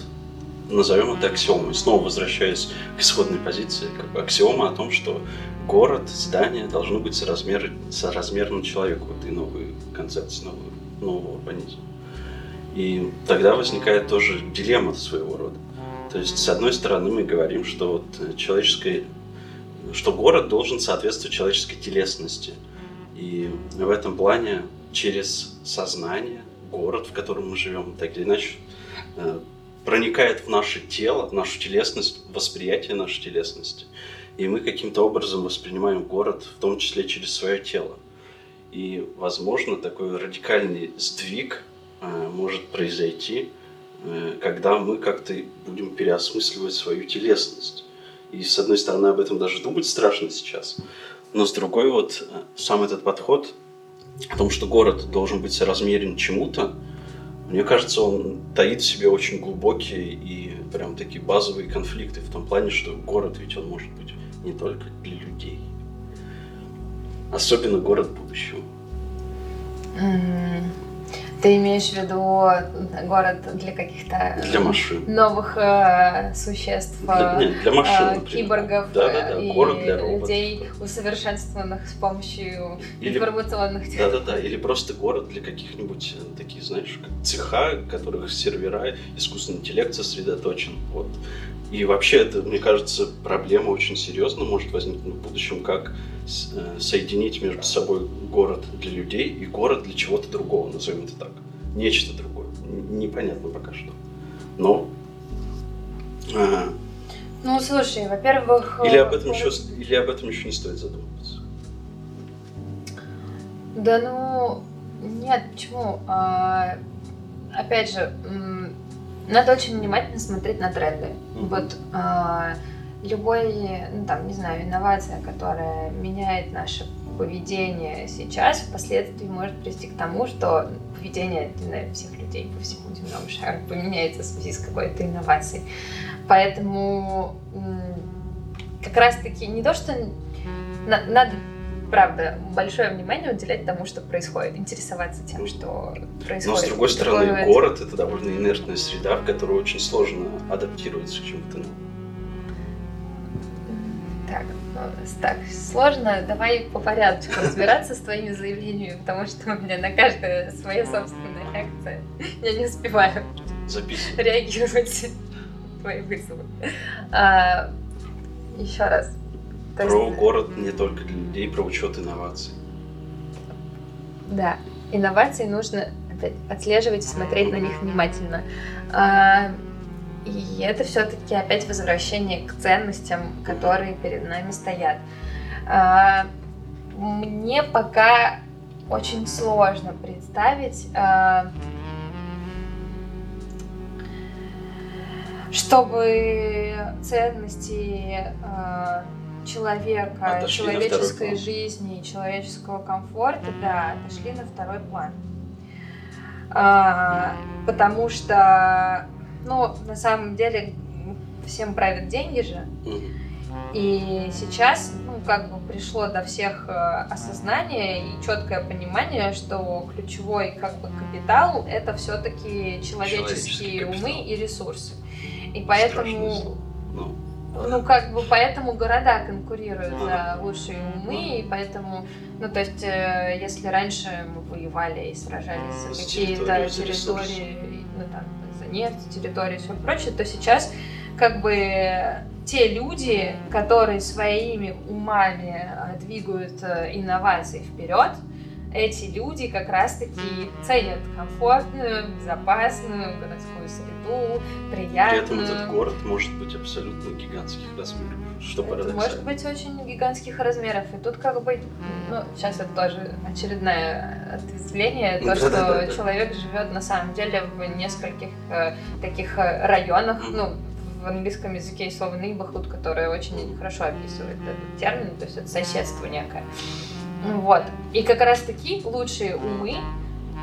назовем это аксиомой, снова возвращаясь к исходной позиции, как бы аксиома о том, что город, здание должно быть соразмер, соразмерно человеку, вот и новые концепции, нового, нового урбанизма. И тогда возникает тоже дилемма своего рода. То есть, с одной стороны, мы говорим, что вот э, человеческое, что город должен соответствовать человеческой телесности. И в этом плане через сознание город, в котором мы живем, так или иначе, э, проникает в наше тело, в нашу телесность, восприятие нашей телесности. И мы каким-то образом воспринимаем город, в том числе через свое тело. И, возможно, такой радикальный сдвиг э, может произойти, когда мы как-то будем переосмысливать свою телесность. И, с одной стороны, об этом даже думать страшно сейчас, но с другой, вот э, сам этот подход о том, что город должен быть соразмерен чему-то, мне кажется, он таит в себе очень глубокие и прям такие базовые конфликты в том плане, что город ведь он может быть не только для людей. Особенно город будущего. Ты имеешь в виду город для каких-то Для машин. новых э, существ, Для, нет, для машин, э, киборгов Да, да, да. и Город для роботов. людей, усовершенствованных с помощью Или- информационных технологий. Да-да-да, или просто город для каких-нибудь э, таких, знаешь, как цеха, которых сервера, искусственный интеллект сосредоточен. Вот. И вообще это, мне кажется, проблема очень серьезно может возникнуть в будущем, как э, соединить между собой город для людей и город для чего-то другого, назовем это так. Нечто другое. Непонятно пока что. Но э, Ну, слушай, во-первых... или э, об этом город- еще или об этом еще не стоит задумываться. Да ну, нет, почему? А, опять же, надо очень внимательно смотреть на тренды. Мгм. Вот а, любой, ну там, не знаю, инновация, которая меняет наше поведение сейчас, впоследствии может привести к тому, что поведение не знаю, всех людей по всему земному шару (laughs) поменяется в связи с какой-то инновацией. Поэтому как раз-таки не то, что на- надо правда, большое внимание уделять тому, что происходит, интересоваться тем, что происходит. Но с другой стороны, город это довольно инертная среда, в которой очень сложно адаптироваться к чему-то новому. Так, сложно. Давай по порядку разбираться с твоими заявлениями, потому что у меня на каждое своя собственная реакция. Я не успеваю Записывай. реагировать на твои вызовы. А, еще раз. То Про есть- город не только для людей, про учет инноваций. Да, инновации нужно опять отслеживать и смотреть на них внимательно. А, И это все-таки опять возвращение к ценностям, которые перед нами стоят. А, Мне пока очень сложно представить, а, чтобы ценности а, человека, Отошли человеческой жизни человеческого комфорта, да, отошли на второй план. Потому что, ну, на самом деле, всем правят деньги же, и сейчас, ну, как бы пришло до всех э, осознание и четкое понимание, что ключевой как бы капитал это все-таки человеческие Человеческий капитал. умы и ресурсы. И поэтому. Ну, ну, как бы, поэтому города конкурируют за лучшие умы, и поэтому, ну, то есть, э, если раньше мы воевали и сражались за какие-то территории, ну, там, нефть, территории и все прочее, то сейчас, как бы, те люди, которые своими умами э, двигают э, инновации вперед, эти люди как раз-таки ценят комфортную, безопасную городскую среду, при приятную. этом этот город может быть абсолютно гигантских размеров, что Это может быть очень гигантских размеров. И тут как бы, ну, сейчас это тоже очередное ответвление, то, что человек живет на самом деле в нескольких э, таких э, районах, ну, в английском языке есть слово neighborhood, которое очень хорошо описывает этот термин, то есть это соседство некое. Ну Вот. И как раз таки лучшие умы,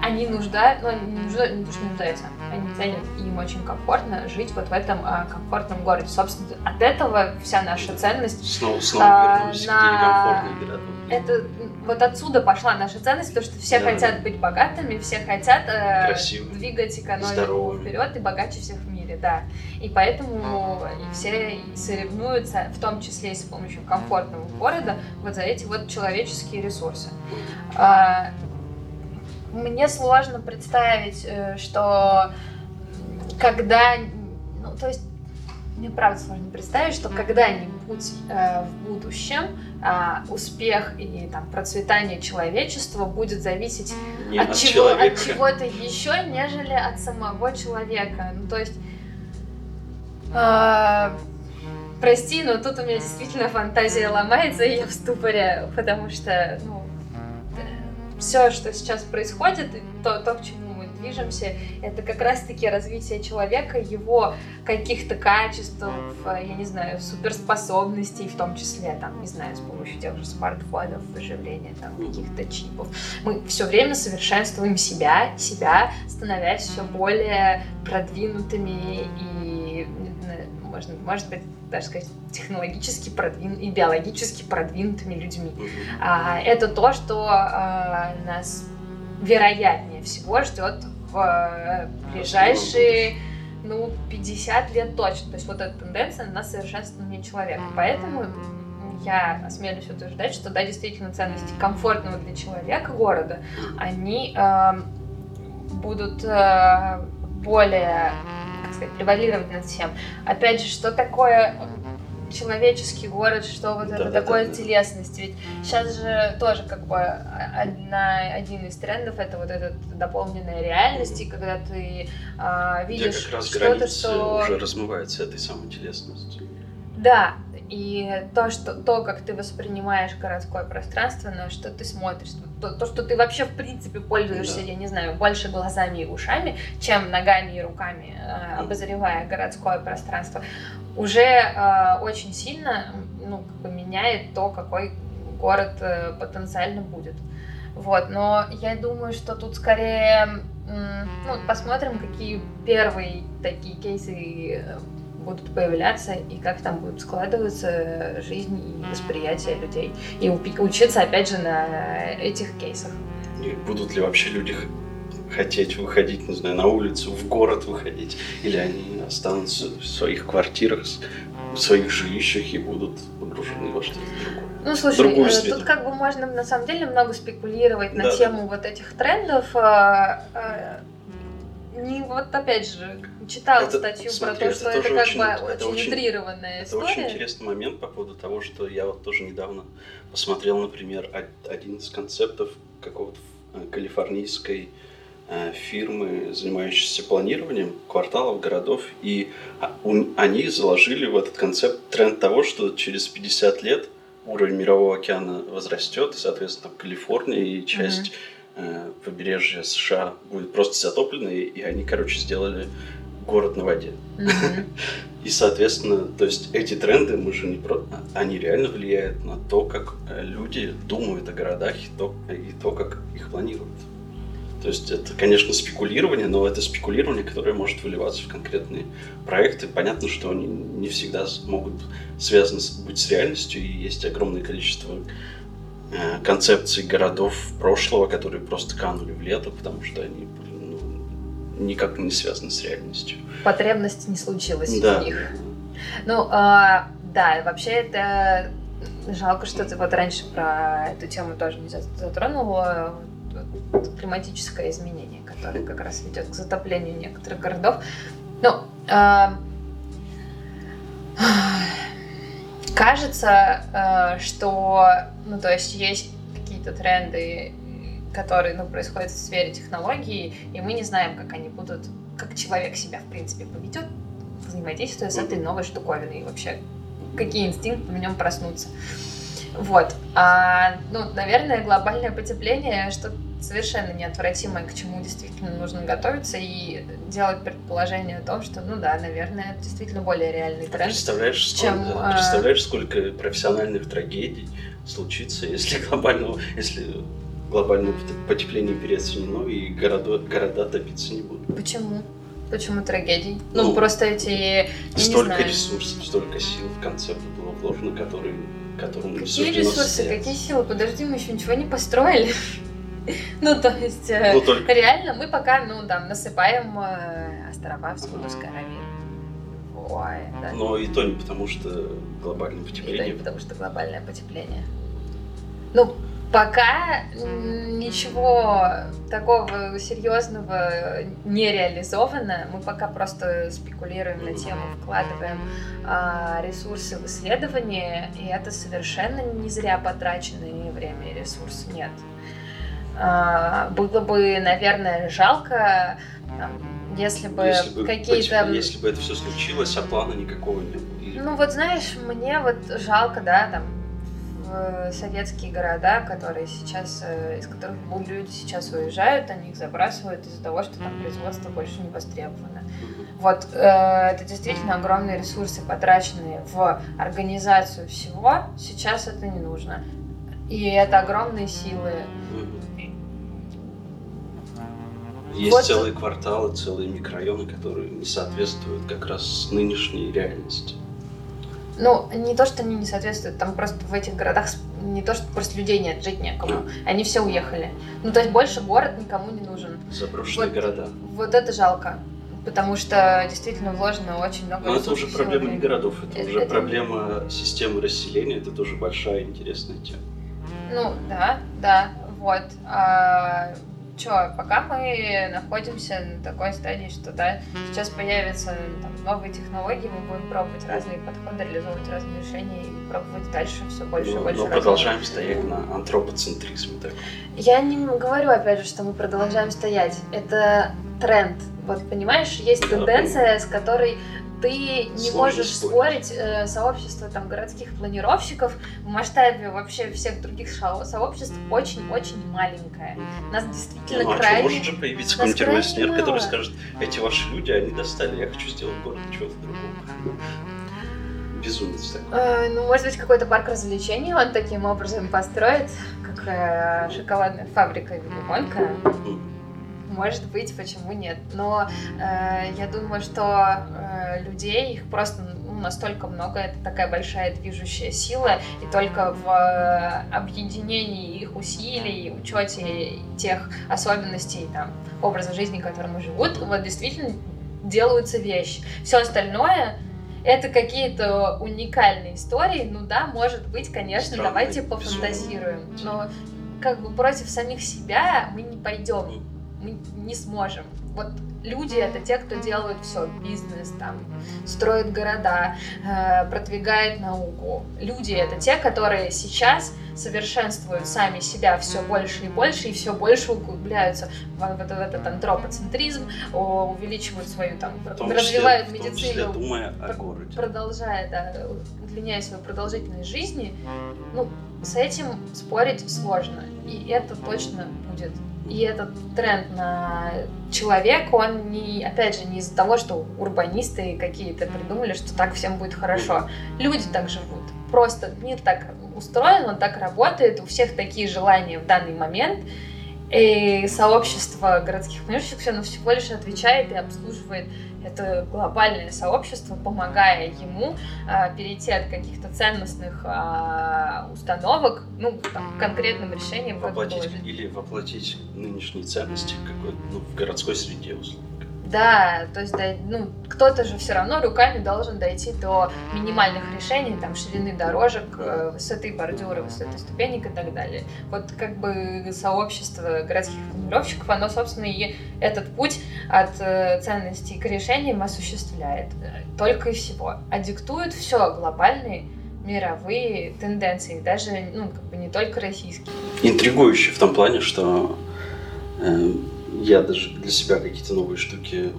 они нуждают, ну, не нуждают, не то, что нуждаются, они ценят, им очень комфортно жить вот в этом а, комфортном городе. Собственно, от этого вся наша ценность Снова, снова А, вернулись на- к это вот отсюда пошла наша ценность, потому что все Да. хотят быть богатыми, все хотят э, Красивыми, двигать экономику здоровыми. вперед и богаче всех в мире, да. И поэтому и все и соревнуются, в том числе и с помощью комфортного города, вот за эти вот человеческие ресурсы. А, Мне сложно представить, э, что когда, ну, то есть мне правда сложно представить, что когда-нибудь э, в будущем а, успех и там процветание человечества будет зависеть Не от, от, чего, от чего-то еще, нежели от самого человека. Ну, то есть, а, прости, но тут у меня действительно фантазия ломается, и я в ступоре, потому что, ну, все, что сейчас происходит, и то, то, к чему мы движемся, это как раз-таки развитие человека, его каких-то качеств, я не знаю, суперспособностей, в том числе, там, не знаю, с помощью тех же смартфонов, выживления, там, каких-то чипов. Мы все время совершенствуем себя, себя, становясь все более продвинутыми и, можно, может быть, даже сказать, технологически продвин... и биологически продвинутыми людьми. А, это то, что а, нас вероятнее всего ждет в э, ближайшие ну, 50 лет точно. То есть вот эта тенденция на совершенствование человека. Поэтому я осмелюсь утверждать, что да, действительно ценности комфортного для человека города, они э, будут э, более, как сказать, превалировать над всем. Опять же, что такое человеческий город, что вот это Да-да-да-да. такое телесность. Ведь сейчас же тоже как бы одна, один из трендов это вот эта дополненная реальность, и когда ты а, видишь как раз что-то, что... уже размываются этой самой телесностью. Да, и то, что, то, как ты воспринимаешь городское пространство, на что ты смотришь, то, то, что ты вообще в принципе пользуешься, Да. я не знаю, больше глазами и ушами, чем ногами и руками, э, обозревая городское пространство, уже э, очень сильно ну, как бы меняет то, какой город э, потенциально будет. Вот, но я думаю, что тут скорее, ну, посмотрим, какие первые такие кейсы э, будут появляться и как там будет складываться жизнь и восприятие людей. И учиться, опять же, на этих кейсах. И будут ли вообще люди хотеть выходить, не знаю, на улицу, в город выходить, или они останутся в своих квартирах, в своих жилищах и будут погружены во что-то другое. Ну, слушай, Другую э, среду. тут как бы можно на самом деле много спекулировать на Да, да. тему вот этих трендов. Не, вот опять же, читала Это- статью смотри, про то, это что это тоже как очень- бы это очень, утрированная Это очень история. интересный момент по поводу того, что я вот тоже недавно посмотрел, например, один из концептов какого-то э, калифорнийской э, фирмы, занимающейся планированием кварталов, городов, и а, они заложили в этот концепт тренд того, что через 50 лет уровень мирового океана возрастет, и, соответственно, Калифорния и часть э, побережья США будет просто затоплены, и они, короче, сделали город на воде. И, соответственно, то есть эти тренды, мы же не про... они реально влияют на то, как э, люди думают о городах и то, и то, как их планируют. То есть это, конечно, спекулирование, но это спекулирование, которое может выливаться в конкретные проекты. Понятно, что они не всегда могут связаны с- быть с реальностью, и есть огромное количество э, концепций городов прошлого, которые просто канули в лето, потому что они ну, никак не связаны с реальностью. Потребность не случилась Да. у них. Ну, а, да, вообще это жалко, что ты вот раньше про эту тему тоже не за- затронула. Климатическое изменение, которое как раз ведет к затоплению некоторых городов. Ну, а, кажется, э, что, ну, то есть есть какие-то тренды, которые, ну, происходят в сфере технологий, и мы не знаем, как они будут, как человек себя, в принципе, поведет, взаимодействуя с этой новой штуковиной, и вообще, какие инстинкты в нем проснутся. Вот. А, ну, наверное, глобальное потепление что совершенно неотвратимое, к чему действительно нужно готовиться и делать предположение о том, что, ну да, наверное, это действительно более реальный А тренд. Представляешь, чем, сколько, а, представляешь, сколько профессиональных трагедий случится, если (laughs) глобального, если глобальное пот- потепление переоценено и города, города топиться не будут. Почему? Почему трагедий? Ну, Ну, просто эти, столько ресурсов, столько сил в концепт было вложено, которые, которым не Какие ресурсы, состояться. какие силы? Подожди, мы еще ничего не построили. (laughs) Ну, то есть, э, Ну, только реально, мы пока, ну, там, насыпаем э, острова в Скудовской Аравии. Ой, да. Но и то не потому, что глобальное И то потепление. не потому, что глобальное потепление. Ну, пока ничего такого серьезного не реализовано. Мы пока просто спекулируем на тему, вкладываем а, ресурсы в исследование, и это совершенно не зря потраченное время и ресурс. Нет. А, было бы, наверное, жалко, если бы Если какие-то... если бы это все случилось, а плана никакого не было. Ну вот знаешь, мне вот жалко, да, там в советские города, которые сейчас, э, из которых люди сейчас уезжают, они их забрасывают из-за того, что там производство больше не востребовано. Вот э, это действительно огромные ресурсы, потраченные в организацию всего. Сейчас это не нужно. И это огромные силы. Есть Вот- целые кварталы, целые микрорайоны, которые не соответствуют как раз нынешней реальности. Ну, не то, что они не соответствуют, там просто в этих городах не то, что просто людей нет, жить некому. Они все уехали. Ну, то есть больше город никому не нужен. Заброшенные Вот. города. Вот это жалко. Потому что действительно вложено очень много Но это уже проблема не городов, это, Это- уже это- проблема системы расселения, это тоже большая интересная тема. Ну, да, да, вот. А, чё, пока мы находимся на такой стадии, что, да, сейчас появятся там, новые технологии, мы будем пробовать разные подходы, реализовывать разные решения и пробовать дальше все больше и но, больше. но разного. продолжаем стоять на антропоцентризме. Так. Я не говорю, опять же, что мы продолжаем стоять. Это тренд. Вот, понимаешь, есть тенденция, с которой ты не Сложно можешь спорить. спорить. э, сообщество там городских планировщиков в масштабе вообще всех других сообществ очень-очень маленькое. Нас действительно Ну, а что, крайне... может же появиться какой-нибудь революционер, который скажет, эти ваши люди, они достали, я хочу сделать город чего-то другого. Безумец такой. Э, ну, может быть, какой-то парк развлечений он таким образом построит, как э, шоколадная фабрика или гонка. М. Может быть, почему нет. Но э, я думаю, что э, людей, их просто ну, настолько много, это такая большая движущая сила, и только в э, объединении их усилий, учете тех особенностей там, образа жизни, которым живут, вот действительно делаются вещи. Все остальное это какие-то уникальные истории. Ну да, может быть, конечно, Странные, давайте пофантазируем. Но как бы против самих себя мы не пойдем мы не сможем. Вот люди это те, кто делают все, бизнес, там, строят города, э, продвигает науку. Люди это те, которые сейчас совершенствуют сами себя все больше и больше, и все больше углубляются в, в этот, в этот антропоцентризм, увеличивают свою там, числе- развивают медицину, думая о городе. продолжая, да, удлиняя свою продолжительность жизни, ну, с этим спорить сложно. И это точно будет. И этот тренд на человека, он не, опять же, не из-за того, что урбанисты какие-то придумали, что так всем будет хорошо. Люди так живут. Просто мир так устроен, он так работает, у всех такие желания в данный момент. И сообщество городских планировщиков оно всего лишь отвечает и обслуживает это глобальное сообщество, помогая ему а, перейти от каких-то ценностных а, установок, ну, там, к конкретным решениям, Воплотить, или воплотить нынешние ценности какой ну, в городской среде, условно. Да, то есть, да, ну, кто-то же все равно руками должен дойти до минимальных решений, там, ширины дорожек, э, высоты бордюра, высоты ступенек и так далее. Вот как бы сообщество городских планировщиков, оно, собственно, и этот путь от э, ценностей к решениям осуществляет. Только и всего. А диктуют все глобальные мировые тенденции, даже, ну, как бы не только российские. Интригующе в том плане, что э, я даже для себя какие-то новые штуки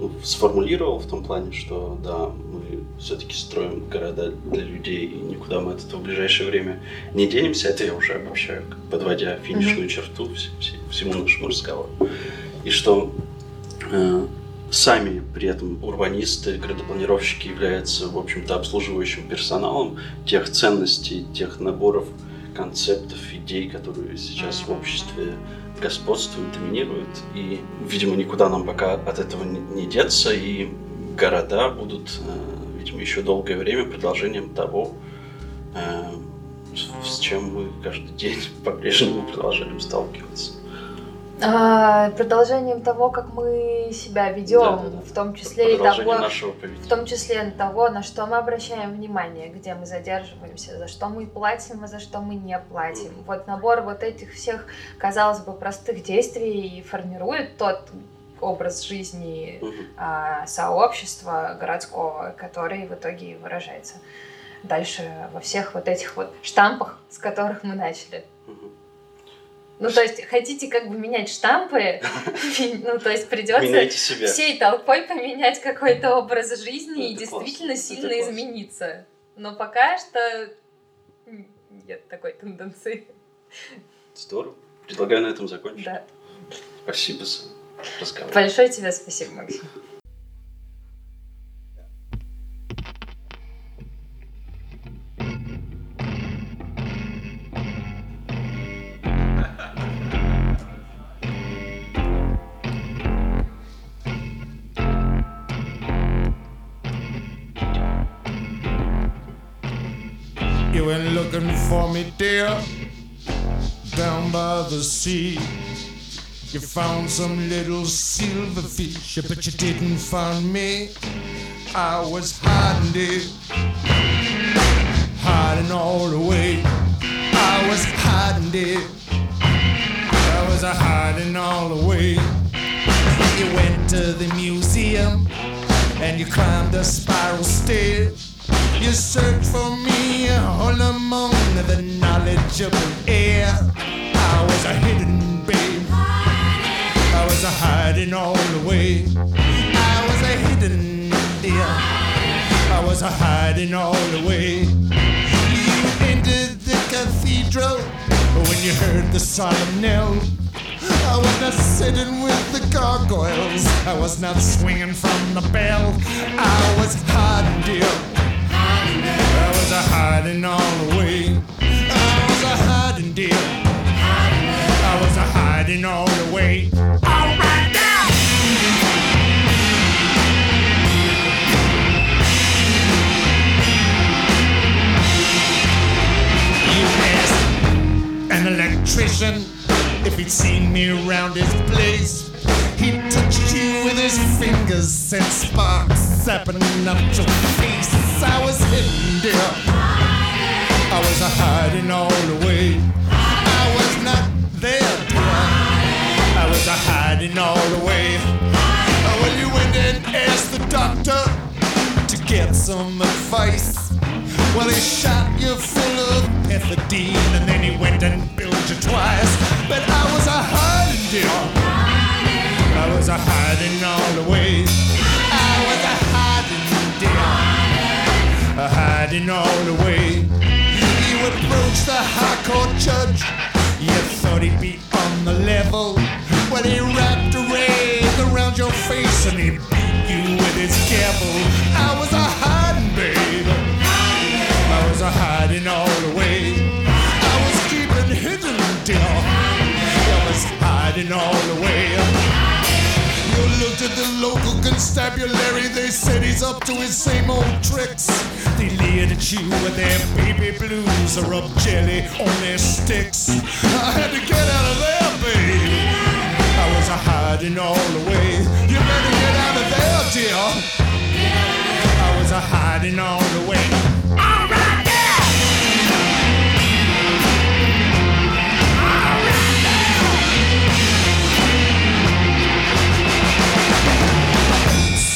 ну, сформулировал в том плане, что да, мы все-таки строим города для людей, и никуда мы от этого в ближайшее время не денемся. Это я уже обобщаю, подводя финишную черту вс- вс- всему нашему разговору. И что э, сами при этом урбанисты, градопланировщики являются, в общем-то, обслуживающим персоналом тех ценностей, тех наборов концептов, идей, которые сейчас в обществе господствуют, доминируют. И, видимо, никуда нам пока от этого не, деться, и города будут, э, видимо, еще долгое время продолжением того, э, с чем мы каждый день (laughs) по-прежнему продолжаем сталкиваться. А, продолжением того, как мы себя ведем, Да-да-да. в том числе и того, нашего в том числе того, на что мы обращаем внимание, где мы задерживаемся, за что мы платим, а за что мы не платим. Вот набор вот этих всех, казалось бы, простых действий и формирует тот образ жизни а, сообщества городского, который в итоге и выражается дальше во всех вот этих вот штампах, с которых мы начали. Ну, то есть, хотите как бы менять штампы, (laughs) ну, то есть придется всей толпой поменять какой-то образ жизни и Это действительно сильно измениться. Но пока что нет такой тенденции. Здорово. Предлагаю на этом закончить. Да. Спасибо за разговор. Большое тебе спасибо, Максим. Went looking for me, dear, down by the sea. You found some little silverfish, but you didn't find me. I was hiding, dear, hiding all the way. I was hiding, dear. I was hiding all the way. You went to the museum and you climbed the spiral stair. You searched for me all among the knowledgeable air. I was a hidden babe. I was a hiding all the way. I was a hidden dear. I was a hiding all the way. You entered the cathedral when you heard the solemn knell. I was not sitting with the gargoyles. I was not swinging from the bell. I was hiding, dear. I was a hiding all the way. I was a hiding. I was a hiding all the way. All right now. You asked an electrician if he'd seen me around his place. He touched you with his fingers and sparks zapping up your face. I was hidden, dear. I was a hiding all the way. I was not there, dear. I was a hiding all the way. Uh, Well, you went and asked the doctor to get some advice. Well, he shot you full of pethidine and then he went and billed you twice. But I was a hiding, dear. I was a hiding all the way. I was a dear. Hiding all the way. You approached the high court judge. You thought he'd be on the level. Well, he wrapped a rag around your face and he beat you with his gavel. I was a hiding, babe. I was a hiding all the way. I was keeping hidden, dear. I was hiding all constabulary, they said he's up to his same old tricks. They leered at you with their baby blues or up jelly on their sticks. I had to get out of there, babe. I was a hiding all the way. You better get out of there, dear. I was a hiding all the way.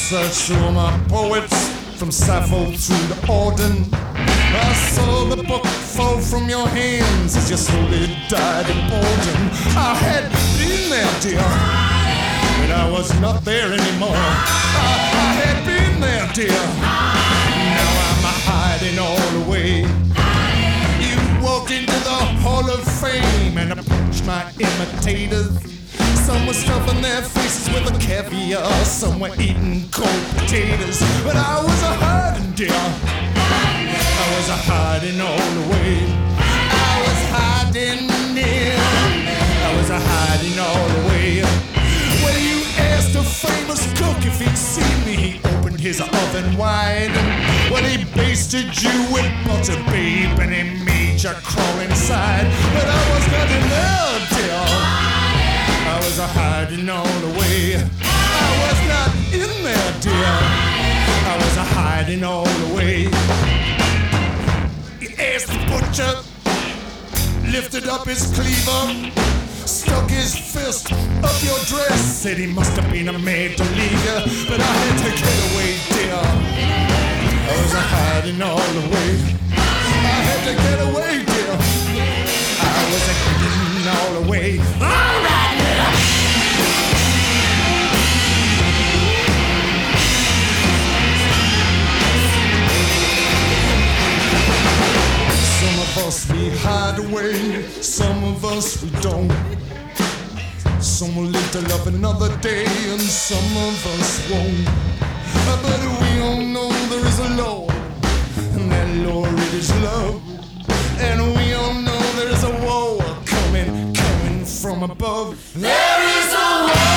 Search through my poets from Sappho through to Auden. I saw the book fall from your hands as you slowly died in Auden. I had been there, dear, but I was not there anymore. I, I had been there, dear. Now I'm hiding all the way. You walked into the Hall of Fame and approached my imitators. Some were stuffing their faces with a caviar, some were eating cold potatoes. But I was a hiding, dear. I was a hiding all the way. I was hiding, dear. I was a hiding all the way. Well, you asked a famous cook if he'd seen me. He opened his oven wide. Well, he basted you with butter, babe, and he made you crawl inside. But I was not in there, dear. I was hiding all the way. I was not in there, dear. I was hiding all the way. He asked the butcher, lifted up his cleaver, stuck his fist up your dress, said he must have been a maid to leave but I had to get away, dear. I was hiding all the way. I had to get away, dear. I was hiding all the way. Us we hide away, some of us we don't. Some will live to love another day, and some of us won't. But we all know there is a Lord, and that Lord it is love. And we all know there is a war coming, coming from above. There is a war